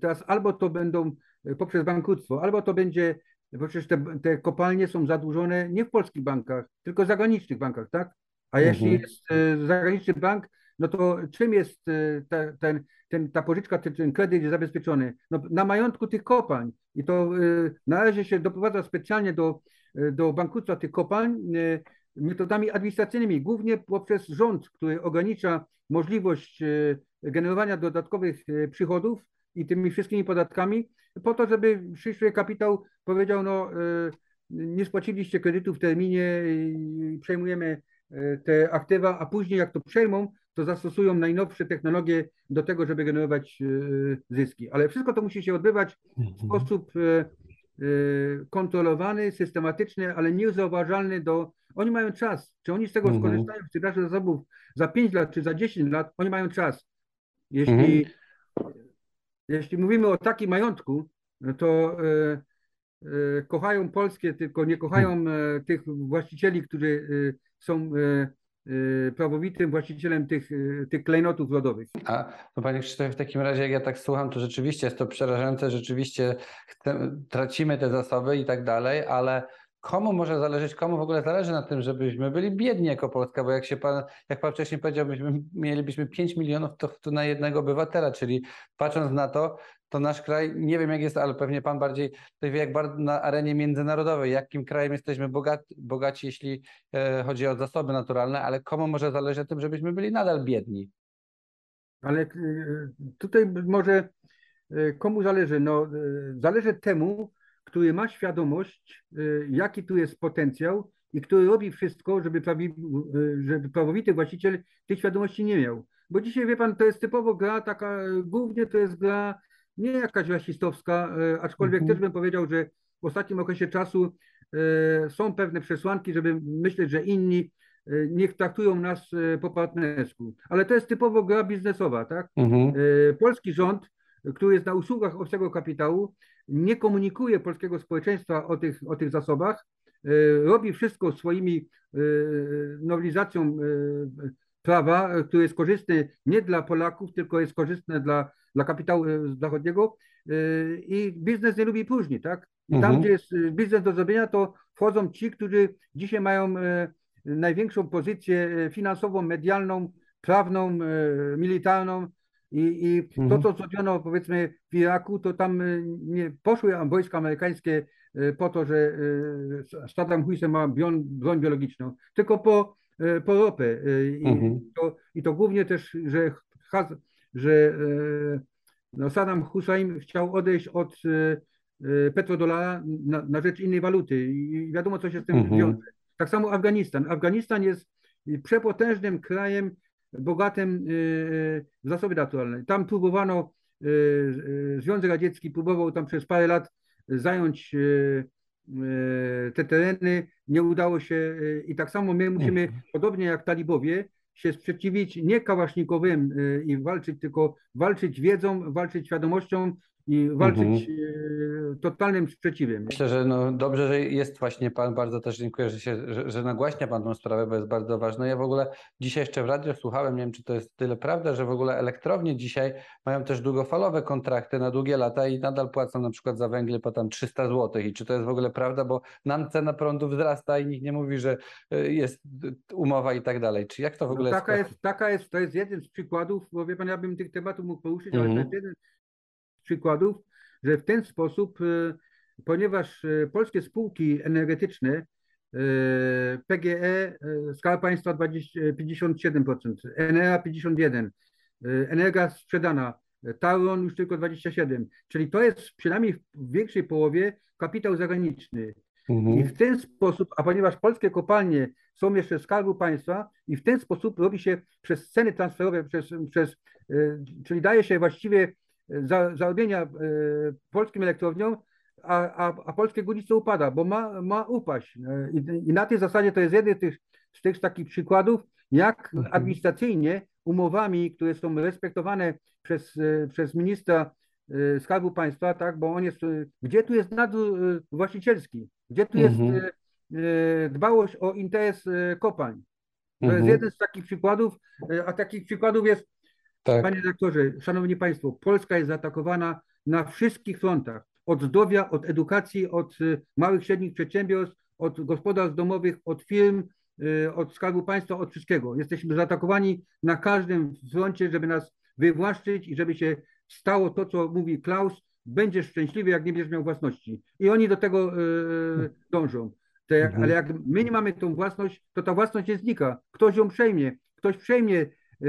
teraz albo to będą poprzez bankructwo, albo to będzie, bo przecież te, te kopalnie są zadłużone nie w polskich bankach, tylko w zagranicznych bankach, tak? A jeśli Mhm. jest e, zagraniczny bank, no to czym jest e, ta, ten, ten, ta pożyczka, ten, ten kredyt jest zabezpieczony? No, na majątku tych kopalń. I to e, na razie się doprowadza specjalnie do, do bankructwa tych kopalń metodami administracyjnymi, głównie poprzez rząd, który ogranicza możliwość generowania dodatkowych przychodów i tymi wszystkimi podatkami, po to, żeby przyszły kapitał powiedział, no e, nie spłaciliście kredytu w terminie i przejmujemy e, te aktywa, a później jak to przejmą, to zastosują najnowsze technologie do tego, żeby generować zyski. Ale wszystko to musi się odbywać w sposób e, e, kontrolowany, systematyczny, ale niezauważalny do... Oni mają czas. Czy oni z tego Mhm. skorzystają w sprzedaży zasobów za 5 lat czy za 10 lat? Oni mają czas. Jeśli, jeśli mówimy o takim majątku, no to e, e, kochają Polskę, tylko nie kochają e, tych właścicieli, którzy są prawowitym właścicielem tych, tych klejnotów rodowych. A no Panie Krzysztofie, w takim razie jak ja tak słucham, to rzeczywiście jest to przerażające, rzeczywiście chce, tracimy te zasoby i tak dalej, ale komu może zależeć, komu w ogóle zależy na tym, żebyśmy byli biedni jako Polska, bo jak się Pan, jak Pan wcześniej powiedział, byśmy, mielibyśmy 5 milionów to, to na jednego obywatela, czyli patrząc na to, to nasz kraj, nie wiem jak jest, ale pewnie Pan bardziej to wie, jak na arenie międzynarodowej, jakim krajem jesteśmy bogaci, bogaci jeśli e, chodzi o zasoby naturalne, ale komu może zależeć na tym, żebyśmy byli nadal biedni? Ale e, tutaj może e, komu zależy? No, zależy temu, który ma świadomość, e, jaki tu jest potencjał i który robi wszystko, żeby, prawi, e, żeby prawowity właściciel tej świadomości nie miał. Bo dzisiaj, wie pan, to jest typowo gra taka, głównie to jest gra nie jakaś rasistowska, e, aczkolwiek Mhm. też bym powiedział, że w ostatnim okresie czasu są pewne przesłanki, żeby myśleć, że inni niech traktują nas po partnersku. Ale to jest typowo gra biznesowa, tak? Mhm. Polski rząd, który jest na usługach obcego kapitału, nie komunikuje polskiego społeczeństwa o tych, o tych zasobach, e, robi wszystko swoimi e, nowelizacją e, prawa, które jest korzystne nie dla Polaków, tylko jest korzystne dla, dla kapitału zachodniego i biznes nie lubi próżni, tak? I tam, Mhm. gdzie jest biznes do zrobienia, to wchodzą ci, którzy dzisiaj mają największą pozycję finansową, medialną, prawną, militarną i, i to, Mhm. co zrobiono powiedzmy w Iraku, to tam e, nie poszły wojska amerykańskie e, po to, że e, Saddam Hussein ma broń, broń biologiczną, tylko po, po ropę. I, Mhm. to, I to głównie też, że, że no Saddam Hussein chciał odejść od petrodolara na, na rzecz innej waluty i wiadomo, co się z tym Mhm. wiąże. Tak samo Afganistan. Afganistan jest przepotężnym krajem, bogatym e, w zasoby naturalne. Tam próbowano, e, Związek Radziecki próbował tam przez parę lat zająć te tereny, nie udało się i tak samo my musimy, podobnie jak talibowie, się sprzeciwić nie kałasznikowym i walczyć, tylko walczyć wiedzą, walczyć świadomością i walczyć e, totalnym sprzeciwem. Myślę, że no dobrze, że jest właśnie Pan, bardzo też dziękuję, że, się, że, że nagłaśnia Pan tą sprawę, bo jest bardzo ważna. Ja w ogóle dzisiaj jeszcze w radio słuchałem, nie wiem czy to jest tyle prawda, że w ogóle elektrownie dzisiaj mają też długofalowe kontrakty na długie lata i nadal płacą na przykład za węgiel po tam 300 zł. I czy to jest w ogóle prawda, bo nam cena prądu wzrasta i nikt nie mówi, że y, jest y, umowa i tak dalej. Czy jak to w No ogóle taka jest? jest, taka jest, to jest jeden z przykładów, bo wie pan, ja bym tych tematów mógł poruszyć, ale to Mhm. jest jeden przykładów, że w ten sposób, e, ponieważ e, polskie spółki energetyczne, e, PGE, Skarb Państwa 20, 57%, Enea 51%, e, Energa sprzedana, Tauron już tylko 27%, czyli to jest przynajmniej w większej połowie kapitał zagraniczny. I Mhm. w ten sposób, a ponieważ polskie kopalnie są jeszcze Skarbu Państwa i w ten sposób robi się przez ceny transferowe, przez, przez, czyli daje się właściwie za, zarobienia e, polskim elektrowniom, a, a, a polskie górnictwo upada, bo ma, ma upaść. E, I, I na tej zasadzie to jest jeden z tych, z tych takich przykładów, jak Mhm. administracyjnie umowami, które są respektowane przez, e, przez ministra Skarbu Państwa, tak, bo on jest, gdzie tu jest nadzór właścicielski, gdzie tu jest Mhm. dbałość o interes kopalń. To jest Mhm. jeden z takich przykładów, a takich przykładów jest Tak. Panie redaktorze, szanowni państwo, Polska jest zaatakowana na wszystkich frontach. Od zdrowia, od edukacji, od y, małych, średnich przedsiębiorstw, od gospodarstw domowych, od firm, y, od Skarbu Państwa, od wszystkiego. Jesteśmy zaatakowani na każdym froncie, żeby nas wywłaszczyć i żeby się stało to, co mówi Klaus, będziesz szczęśliwy, jak nie będziesz miał własności. I oni do tego y, dążą. Jak, Mhm. ale jak my nie mamy tą własność, to ta własność nie znika. Ktoś ją przejmie. Ktoś przejmie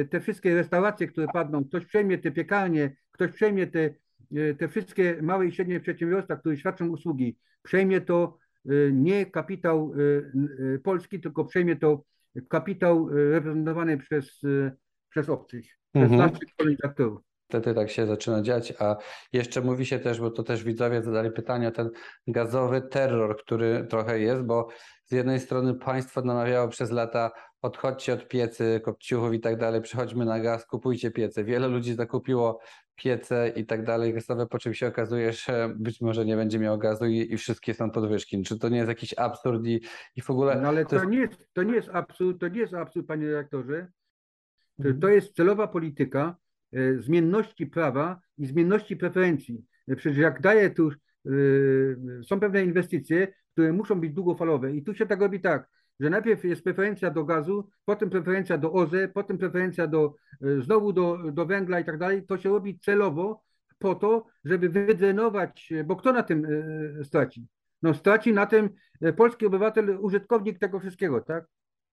te wszystkie restauracje, które padną, ktoś przejmie te piekarnie, ktoś przejmie te, e, te wszystkie małe i średnie przedsiębiorstwa, które świadczą usługi. Przejmie to e, nie kapitał polski, tylko przejmie to kapitał reprezentowany przez, przez obcych, przez Mhm. naszych kolonizatorów. Wtedy tak się zaczyna dziać, a jeszcze mówi się też, bo to też widzowie zadali pytanie, o ten gazowy terror, który trochę jest, bo z jednej strony państwo namawiało przez lata odchodźcie od piecy, kopciuchów i tak dalej, przechodźmy na gaz, kupujcie piece. Wiele ludzi zakupiło piece i tak dalej gazowe, po czym się okazuje, że być może nie będzie miało gazu i, i wszystkie są podwyżki. Czy to nie jest jakiś absurd i, i w ogóle... No ale to to, jest- nie jest, to nie jest absurd, to nie jest absurd, panie redaktorze. To, Mhm. to jest celowa polityka e, zmienności prawa i zmienności preferencji. E, Przecież jak daje tu, e, są pewne inwestycje, które muszą być długofalowe i tu się tak robi tak, że najpierw jest preferencja do gazu, potem preferencja do OZE, potem preferencja do, e, znowu do, do węgla i tak dalej. To się robi celowo po to, żeby wydrenować, e, bo kto na tym e, straci? No straci na tym polski obywatel, użytkownik tego wszystkiego, tak?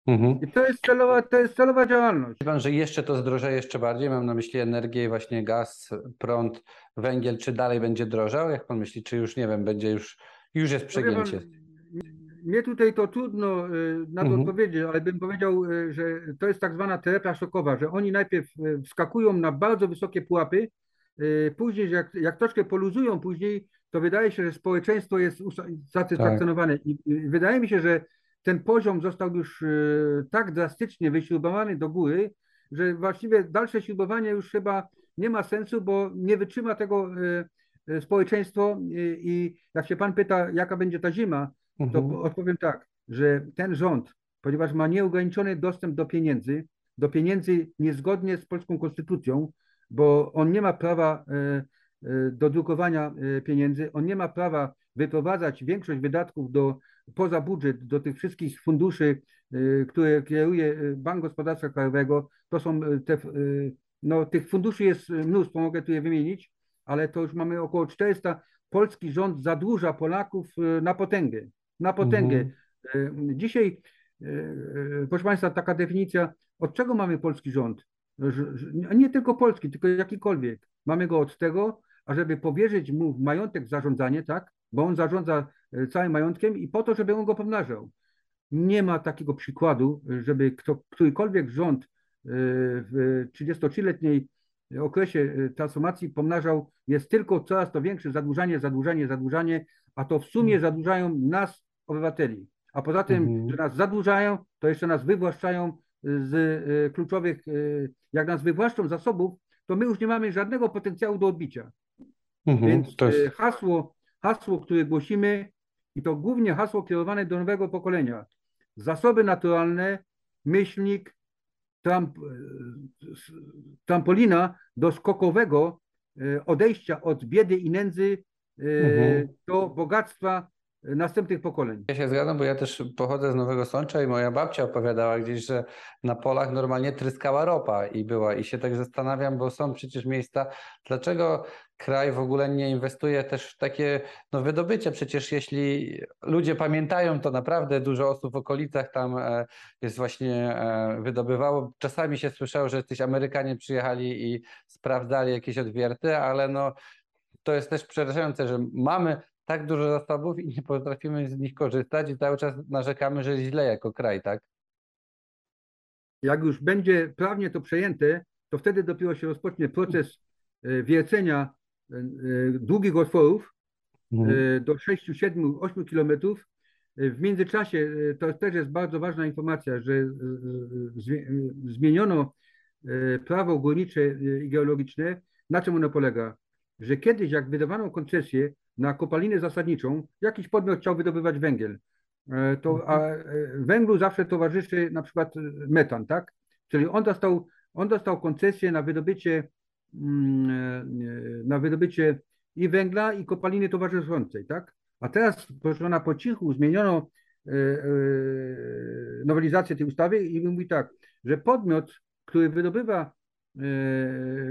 Mhm. I to jest celowa, to jest celowa działalność. Myśli pan, że jeszcze to zdrożeje jeszcze bardziej? Mam na myśli energię, właśnie gaz, prąd, węgiel. Czy dalej będzie drożał? Jak pan myśli? Czy już nie wiem, będzie już, już jest wam, przegięcie? Mnie tutaj to trudno y, na to Mhm. odpowiedzieć, ale bym powiedział, y, że to jest tak zwana terapia szokowa, że oni najpierw y, wskakują na bardzo wysokie pułapy, później jak, jak troszkę poluzują później, to wydaje się, że społeczeństwo jest satysfakcjonowane. I, I wydaje mi się, że ten poziom został już tak drastycznie wyśrubowany do góry, że właściwie dalsze śrubowanie już chyba nie ma sensu, bo nie wytrzyma tego społeczeństwo i, jak się pan pyta, jaka będzie ta zima, Mhm. po- odpowiem tak, że ten rząd, ponieważ ma nieograniczony dostęp do pieniędzy, do pieniędzy niezgodnie z polską konstytucją, bo on nie ma prawa e, e, do drukowania e, pieniędzy, on nie ma prawa wyprowadzać większość wydatków do, poza budżet, do tych wszystkich funduszy, które kieruje Bank Gospodarstwa Krajowego. To są te, no, tych funduszy jest mnóstwo, mogę tu je wymienić, ale to już mamy około 400. Polski rząd zadłuża Polaków na potęgę na potęgę. Mhm. E, Dzisiaj, e, e, proszę Państwa, taka definicja, od czego mamy polski rząd? Nie tylko polski, tylko jakikolwiek. Mamy go od tego, ażeby powierzyć mu w majątek zarządzanie, tak? Bo on zarządza całym majątkiem i po to, żeby on go pomnażał. Nie ma takiego przykładu, żeby kto, którykolwiek rząd w 33-letniej okresie transformacji pomnażał, jest tylko coraz to większe zadłużanie, zadłużanie, zadłużanie, a to w sumie zadłużają nas, obywateli. A poza tym, Mhm. że nas zadłużają, to jeszcze nas wywłaszczają z e, kluczowych, e, jak nas wywłaszczą zasobów, to my już nie mamy żadnego potencjału do odbicia. Mhm. Więc jest... hasło, hasło, które głosimy, i to głównie hasło kierowane do nowego pokolenia. Zasoby naturalne, myślnik, tramp, trampolina do skokowego odejścia od biedy i nędzy Mhm. do bogactwa następnych pokoleń. Ja się zgadzam, bo ja też pochodzę z Nowego Sącza i moja babcia opowiadała gdzieś, że na polach normalnie tryskała ropa i była. I się tak zastanawiam, bo są przecież miejsca, dlaczego kraj w ogóle nie inwestuje też w takie no, wydobycie. Przecież jeśli ludzie pamiętają, to naprawdę dużo osób w okolicach tam e, jest właśnie e, wydobywało. Czasami się słyszało, że jacyś Amerykanie przyjechali i sprawdzali jakieś odwierty, ale no to jest też przerażające, że mamy tak dużo zasobów i nie potrafimy z nich korzystać i cały czas narzekamy, że źle jako kraj, tak? Jak już będzie prawnie to przejęte, to wtedy dopiero się rozpocznie proces e, wiercenia e, e, długich otworów e, do 6, 7, 8 kilometrów. W międzyczasie, to też jest bardzo ważna informacja, że zmieniono prawo górnicze i geologiczne. Na czym ono polega? Że kiedyś, jak wydawano koncesję na kopalinę zasadniczą, jakiś podmiot chciał wydobywać węgiel, e, to a e, węglu zawsze towarzyszy na przykład e, metan, tak? Czyli on dostał on dostał koncesję na wydobycie, mm, na wydobycie i węgla, i kopaliny towarzyszącej, tak? A teraz, proszę pana, po cichu zmieniono nowelizację tej ustawy i mówi tak, że podmiot, który wydobywa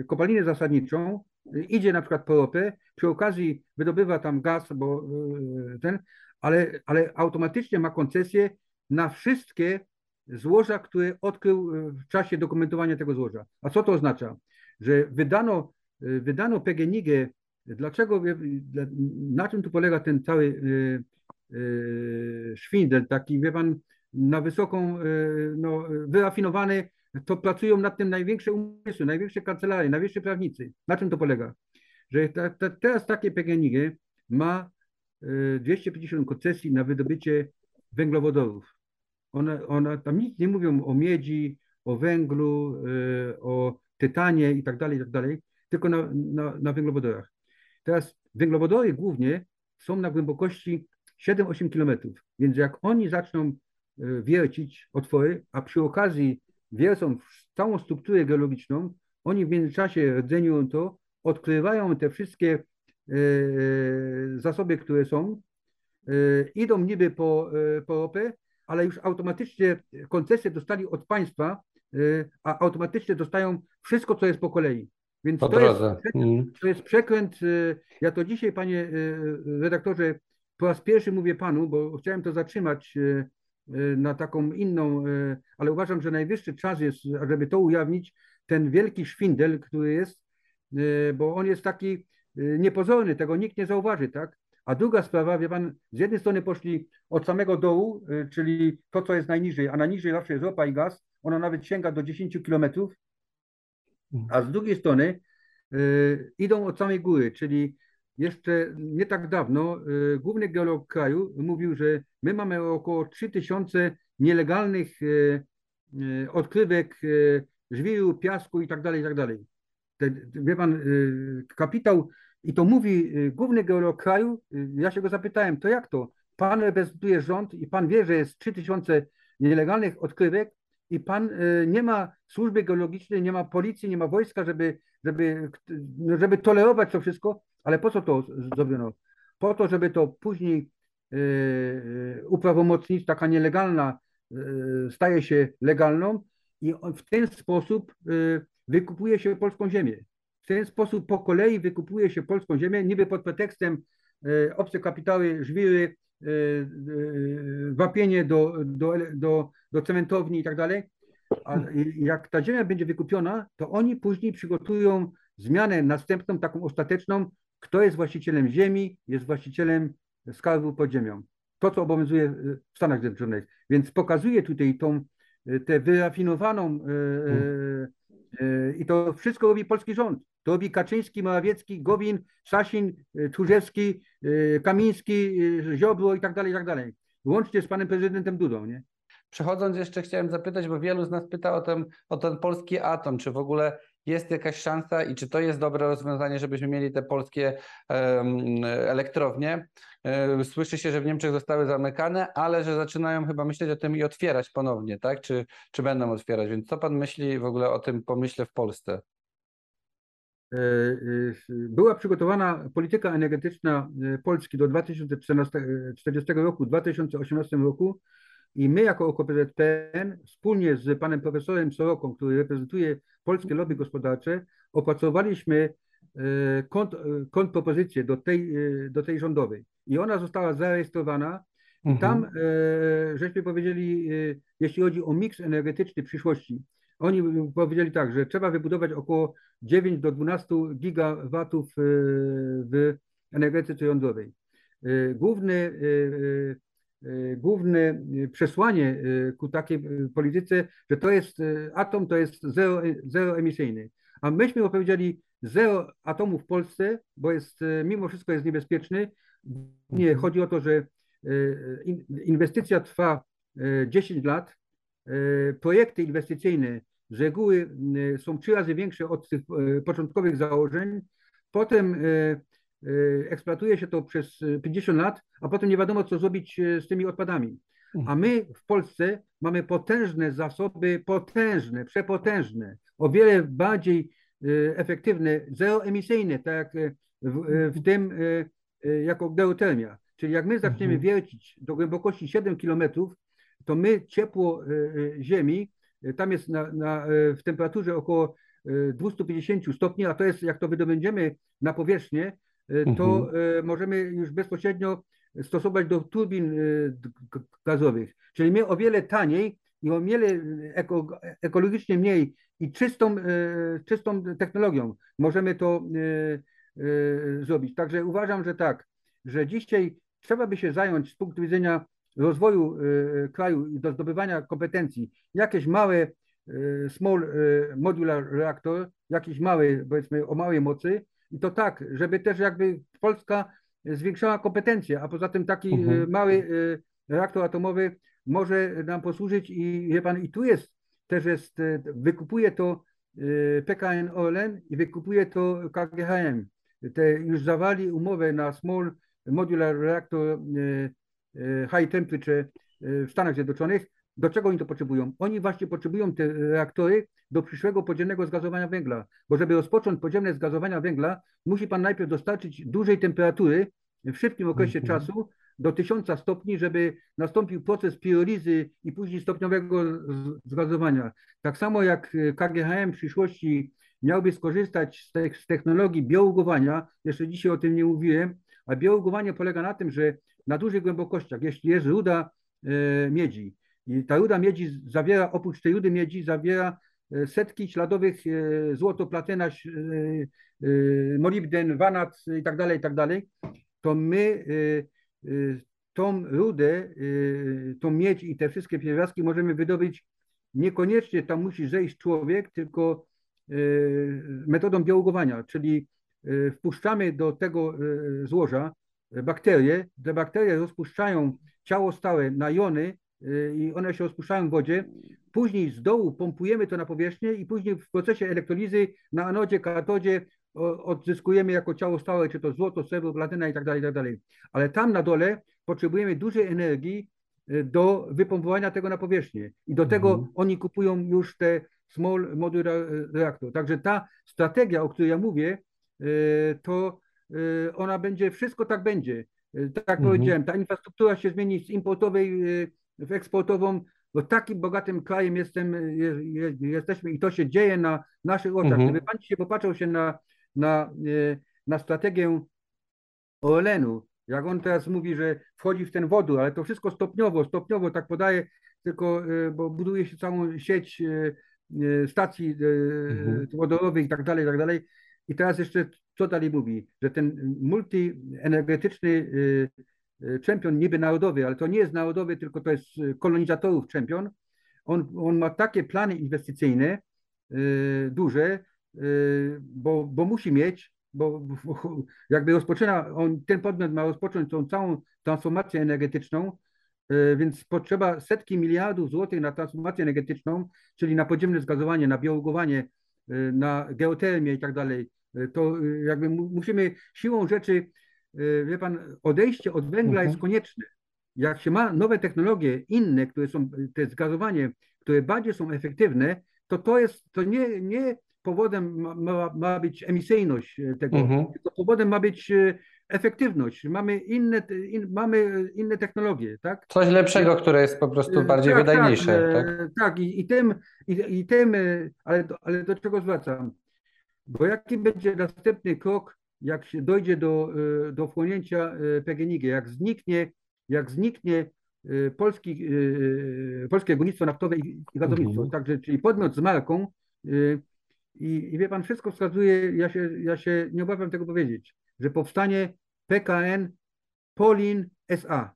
kopalinę zasadniczą, idzie na przykład po ropę, przy okazji wydobywa tam gaz, bo ten, ale, ale automatycznie ma koncesję na wszystkie złoża, które odkrył e, w czasie dokumentowania tego złoża. A co to oznacza? Że wydano, e, wydano PGNiG, dlaczego, na czym tu polega ten cały szwindel, taki, wie pan, na wysoką, no, wyrafinowany, to pracują nad tym największe umysły, największe kancelarie, największe prawnicy. Na czym to polega? Że ta, ta, teraz takie PGNiG ma 250 koncesji na wydobycie węglowodorów. One, one tam nic nie mówią o miedzi, o węglu, y, o tytanie i tak dalej, i tak dalej, tylko na, na, na węglowodorach. Teraz węglowodory głównie są na głębokości 7-8 km, więc jak oni zaczną y, wiercić otwory, a przy okazji wiercą całą strukturę geologiczną, oni w międzyczasie rdzeniują to, odkrywają te wszystkie y, zasoby, które są, idą niby po, po ropę, ale już automatycznie koncesję dostali od państwa, a automatycznie dostają wszystko, co jest po kolei. Więc to jest, mm. to jest przekręt. Ja to dzisiaj, panie redaktorze, po raz pierwszy mówię panu, bo chciałem to zatrzymać na taką inną, ale uważam, że najwyższy czas jest, żeby to ujawnić, ten wielki szwindel, który jest, bo on jest taki niepozorny, tego nikt nie zauważy, tak? A druga sprawa, wie pan, z jednej strony poszli od samego dołu, y, czyli to, co jest najniżej, a najniżej zawsze jest ropa i gaz, ona nawet sięga do 10 kilometrów, a z drugiej strony y, idą od samej góry, czyli jeszcze nie tak dawno y, główny geolog kraju mówił, że my mamy około 3000 nielegalnych y, y, odkrywek żwiru, piasku i tak dalej, i tak dalej. Wie pan, kapitał i to mówi główny geolog kraju. Ja się go zapytałem, to jak to? Pan reprezentuje rząd i pan wie, że jest 3000 nielegalnych odkrywek i pan nie ma służby geologicznej, nie ma policji, nie ma wojska, żeby, żeby, żeby tolerować to wszystko. Ale po co to zrobiono? Po to, żeby to później uprawomocnić, taka nielegalna staje się legalną i w ten sposób wykupuje się polską ziemię. W ten sposób po kolei wykupuje się polską ziemię, niby pod pretekstem e, obce kapitały, żwiry, e, e, wapienie do, do, do, do cementowni i tak dalej. A jak ta ziemia będzie wykupiona, to oni później przygotują zmianę następną, taką ostateczną, kto jest właścicielem ziemi, jest właścicielem skarbu pod ziemią. To, co obowiązuje w Stanach Zjednoczonych. Więc pokazuje tutaj tą, tę wyrafinowaną hmm. i to wszystko robi polski rząd. To robi Kaczyński, Morawiecki, Gowin, Sasin, y, Tchórzewski, y, Kamiński, y, Ziobro i tak dalej, i tak dalej. Łącznie z panem prezydentem Dudą, nie? Przechodząc jeszcze chciałem zapytać, bo wielu z nas pyta o ten, o ten polski atom, czy w ogóle jest jakaś szansa i czy to jest dobre rozwiązanie, żebyśmy mieli te polskie elektrownie. E, słyszy się, że w Niemczech zostały zamykane, ale że zaczynają chyba myśleć o tym i otwierać ponownie, tak? Czy, czy będą otwierać? Więc co pan myśli w ogóle o tym pomyśle w Polsce? E, e, była przygotowana polityka energetyczna Polski do 2040 roku, 2018 roku i my jako OKPZPN wspólnie z panem profesorem Soroką, który reprezentuje polskie lobby gospodarcze, opracowaliśmy kont, kontrpropozycję do tej, do tej rządowej i ona została zarejestrowana i tam mhm. żeśmy powiedzieli, jeśli chodzi o miks energetyczny przyszłości, oni powiedzieli tak, że trzeba wybudować około 9 do 12 gigawatów e, w energetyce jądrowej. E, główny, e, główne przesłanie ku takiej polityce, że to jest atom, to jest zero, zero emisyjny. A myśmy opowiedzieli zero atomów w Polsce, bo jest, mimo wszystko jest niebezpieczny. Nie, mhm. chodzi o to, że inwestycja trwa 10 lat, projekty inwestycyjne z reguły y, są trzy razy większe od tych y, początkowych założeń. Potem y, eksploatuje się to przez 50 lat, a potem nie wiadomo, co zrobić z tymi odpadami. a my w Polsce mamy potężne zasoby, potężne, przepotężne, o wiele bardziej efektywne, zeroemisyjne, tak jak w, w tym jako geotermia. Czyli jak my zaczniemy mhm. wiercić do głębokości 7 kilometrów, to my ciepło Ziemi, tam jest na, na, w temperaturze około 250 stopni, a to jest, jak to wydobędziemy na powierzchnię, to mhm. możemy już bezpośrednio stosować do turbin gazowych. Czyli my o wiele taniej i o wiele eko, ekologicznie mniej i czystą, czystą technologią możemy to zrobić. Także uważam, że tak, że dzisiaj trzeba by się zająć z punktu widzenia rozwoju kraju i do zdobywania kompetencji jakieś małe small modular reaktor, jakiś mały, powiedzmy o małej mocy i to tak, żeby też jakby Polska zwiększała kompetencje, a poza tym taki mhm. mały reaktor atomowy może nam posłużyć i wie pan, i tu jest też jest, wykupuje to PKN OLN i wykupuje to KGHM. Te już zawali umowę na Small Modular Reactor High Temperature w Stanach Zjednoczonych. Do czego oni to potrzebują? Oni właśnie potrzebują te reaktory do przyszłego podziemnego zgazowania węgla, bo żeby rozpocząć podziemne zgazowania węgla, musi pan najpierw dostarczyć dużej temperatury w szybkim okresie mm -hmm. czasu do 1000 stopni, żeby nastąpił proces pirolizy i później stopniowego zgazowania. Tak samo jak KGHM w przyszłości miałby skorzystać z, te, z technologii biougowania, jeszcze dzisiaj o tym nie mówiłem, a biougowanie polega na tym, że na dużych głębokościach, jeśli jest ruda e, miedzi, i ta ruda miedzi zawiera, oprócz tej rudy miedzi, zawiera e, setki śladowych e, złoto, platyna, molibden, wanat i tak dalej, i tak dalej, to my tą rudę, tą miedź i te wszystkie pierwiastki możemy wydobyć niekoniecznie tam musi zejść człowiek, tylko metodą białogowania, czyli wpuszczamy do tego złoża bakterie, te bakterie rozpuszczają ciało stałe na jony i one się rozpuszczają w wodzie. Później z dołu pompujemy to na powierzchnię i później w procesie elektrolizy na anodzie, katodzie odzyskujemy jako ciało stałe, czy to złoto, srebro, platyna i tak dalej, i tak dalej. Ale tam na dole potrzebujemy dużej energii e, do wypompowania tego na powierzchnię. I do tego mhm. oni kupują już te small modular reactor. Także ta strategia, o której ja mówię, to ona będzie, wszystko tak będzie. Tak jak mhm. powiedziałem, ta infrastruktura się zmieni z importowej eksportową, bo takim bogatym krajem jestem, jesteśmy i to się dzieje na naszych oczach. Mhm. Gdyby pan się popatrzył się na, na, na strategię OLN-u, jak on teraz mówi, że wchodzi w ten wodór, ale to wszystko stopniowo, stopniowo tak podaje, tylko bo buduje się całą sieć stacji mhm. wodorowych i tak dalej, i tak dalej. I teraz jeszcze co dalej mówi, że ten multienergetyczny czempion niby narodowy, ale to nie jest narodowy, tylko to jest kolonizatorów czempion. On, on ma takie plany inwestycyjne duże, bo, bo musi mieć, bo, bo <laughs> jakby rozpoczyna, on, ten podmiot ma rozpocząć tą całą transformację energetyczną, więc potrzeba setki miliardów złotych na transformację energetyczną, czyli na podziemne zgazowanie, na biologowanie, na geotermię i tak dalej. To jakby musimy siłą rzeczy Y, wie pan, odejście od węgla mhm. jest konieczne. Jak się ma nowe technologie, inne, które są, te zgazowanie, które bardziej są efektywne, to to jest, to nie, nie powodem ma, ma, być emisyjność tego, mhm. tylko powodem ma być y, efektywność. Mamy inne, in, mamy inne technologie, tak? Coś lepszego, które jest po prostu y, bardziej tak, wydajniejsze. Tak, tak? tak i, i tym, i, i tym ale, ale do czego zwracam? Bo jaki będzie następny krok jak się dojdzie do, e, do wchłonięcia e, PGNiG, jak zniknie, jak zniknie e, polski, polskie górnictwo naftowe i gazownictwo, mhm. także czyli podmiot z marką i, i wie pan, wszystko wskazuje, ja się, ja się nie obawiam tego powiedzieć, że powstanie PKN Polin SA,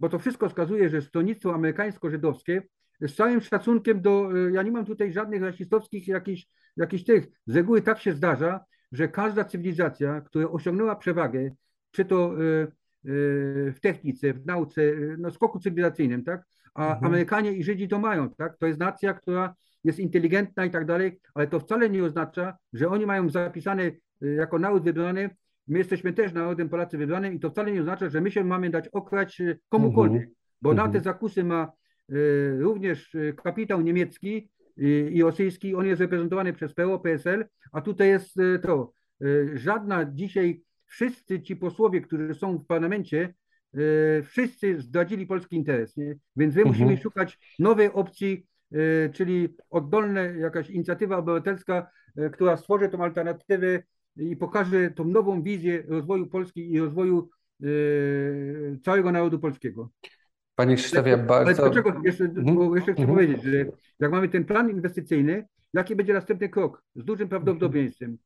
bo to wszystko wskazuje, że stronnictwo amerykańsko-żydowskie z całym szacunkiem do, ja nie mam tutaj żadnych rasistowskich jakichś, jakichś tych, z reguły tak się zdarza, że każda cywilizacja, która osiągnęła przewagę, czy to y, y, w technice, w nauce, y, no skoku cywilizacyjnym, tak? A mhm. Amerykanie i Żydzi to mają, tak? To jest nacja, która jest inteligentna i tak dalej, ale to wcale nie oznacza, że oni mają zapisane jako naród wybrany, my jesteśmy też narodem Polacy wybranym i to wcale nie oznacza, że my się mamy dać okrać komukolwiek. Mhm. bo na Mhm. te zakusy ma również kapitał niemiecki i, rosyjski, on jest reprezentowany przez PO, PSL, a tutaj jest e, to, e, żadna dzisiaj, wszyscy ci posłowie, którzy są w parlamencie, e, wszyscy zdradzili polski interes, nie? więc my Mhm. musimy szukać nowej opcji, czyli oddolna jakaś inicjatywa obywatelska, która stworzy tą alternatywę i pokaże tą nową wizję rozwoju Polski i rozwoju całego narodu polskiego. Panie Krzysztofie, ja Ale bardzo... dlaczego, jeszcze, Mhm. bo jeszcze chcę Mhm. powiedzieć, że jak mamy ten plan inwestycyjny, jaki będzie następny krok z dużym prawdopodobieństwem?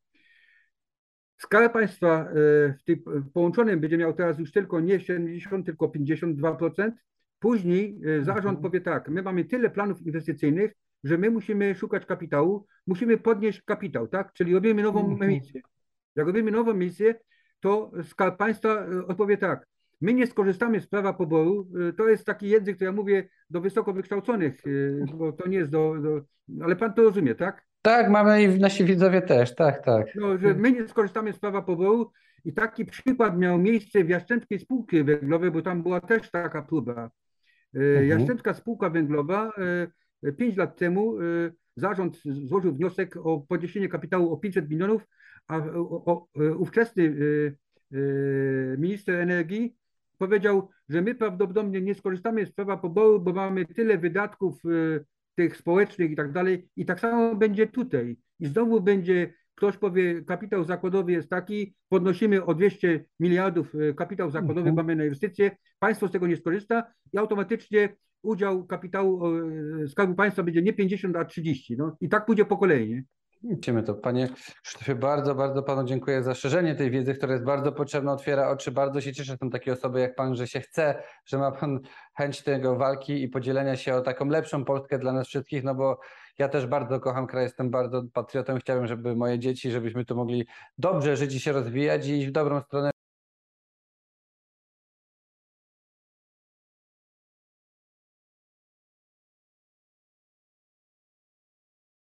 Skarb Państwa e, w tym połączonym będzie miał teraz już tylko nie 70, tylko 52%. Później e, zarząd Mhm. powie tak, my mamy tyle planów inwestycyjnych, że my musimy szukać kapitału, musimy podnieść kapitał, tak? Czyli robimy nową emisję. Jak robimy nową emisję, to Skarb Państwa e, odpowie tak, my nie skorzystamy z prawa poboru, e, to jest taki język, to ja mówię do wysoko wykształconych, e, bo to nie jest do, do ale Pan to rozumie, tak? Tak, mamy i nasi widzowie też, tak, tak. No, że my nie skorzystamy z prawa poboru i taki przykład miał miejsce w Jastrzębskiej Spółki Węglowej, bo tam była też taka próba. E, Mhm. Jastrzębska Spółka Węglowa pięć lat temu zarząd złożył wniosek o podniesienie kapitału o 500 milionów, a o, o, ówczesny minister energii powiedział, że my prawdopodobnie nie skorzystamy z prawa poboru, bo mamy tyle wydatków e, tych społecznych i tak dalej. I tak samo będzie tutaj. I znowu będzie, ktoś powie, kapitał zakładowy jest taki, podnosimy o 200 miliardów e, kapitał zakładowy, Mhm. mamy na inwestycje, państwo z tego nie skorzysta i automatycznie udział kapitału e, Skarbu Państwa będzie nie 50, a 30. No. I tak pójdzie po kolei. Nie? Widzimy to. Panie Krzysztofie, bardzo, bardzo Panu dziękuję za szerzenie tej wiedzy, która jest bardzo potrzebna, otwiera oczy. Bardzo się cieszę, że są takie osoby jak Pan, że się chce, że ma Pan chęć tego walki i podzielenia się o taką lepszą Polskę dla nas wszystkich, no bo ja też bardzo kocham kraj, jestem bardzo patriotą, chciałbym, żeby moje dzieci, żebyśmy tu mogli dobrze żyć i się rozwijać i iść w dobrą stronę.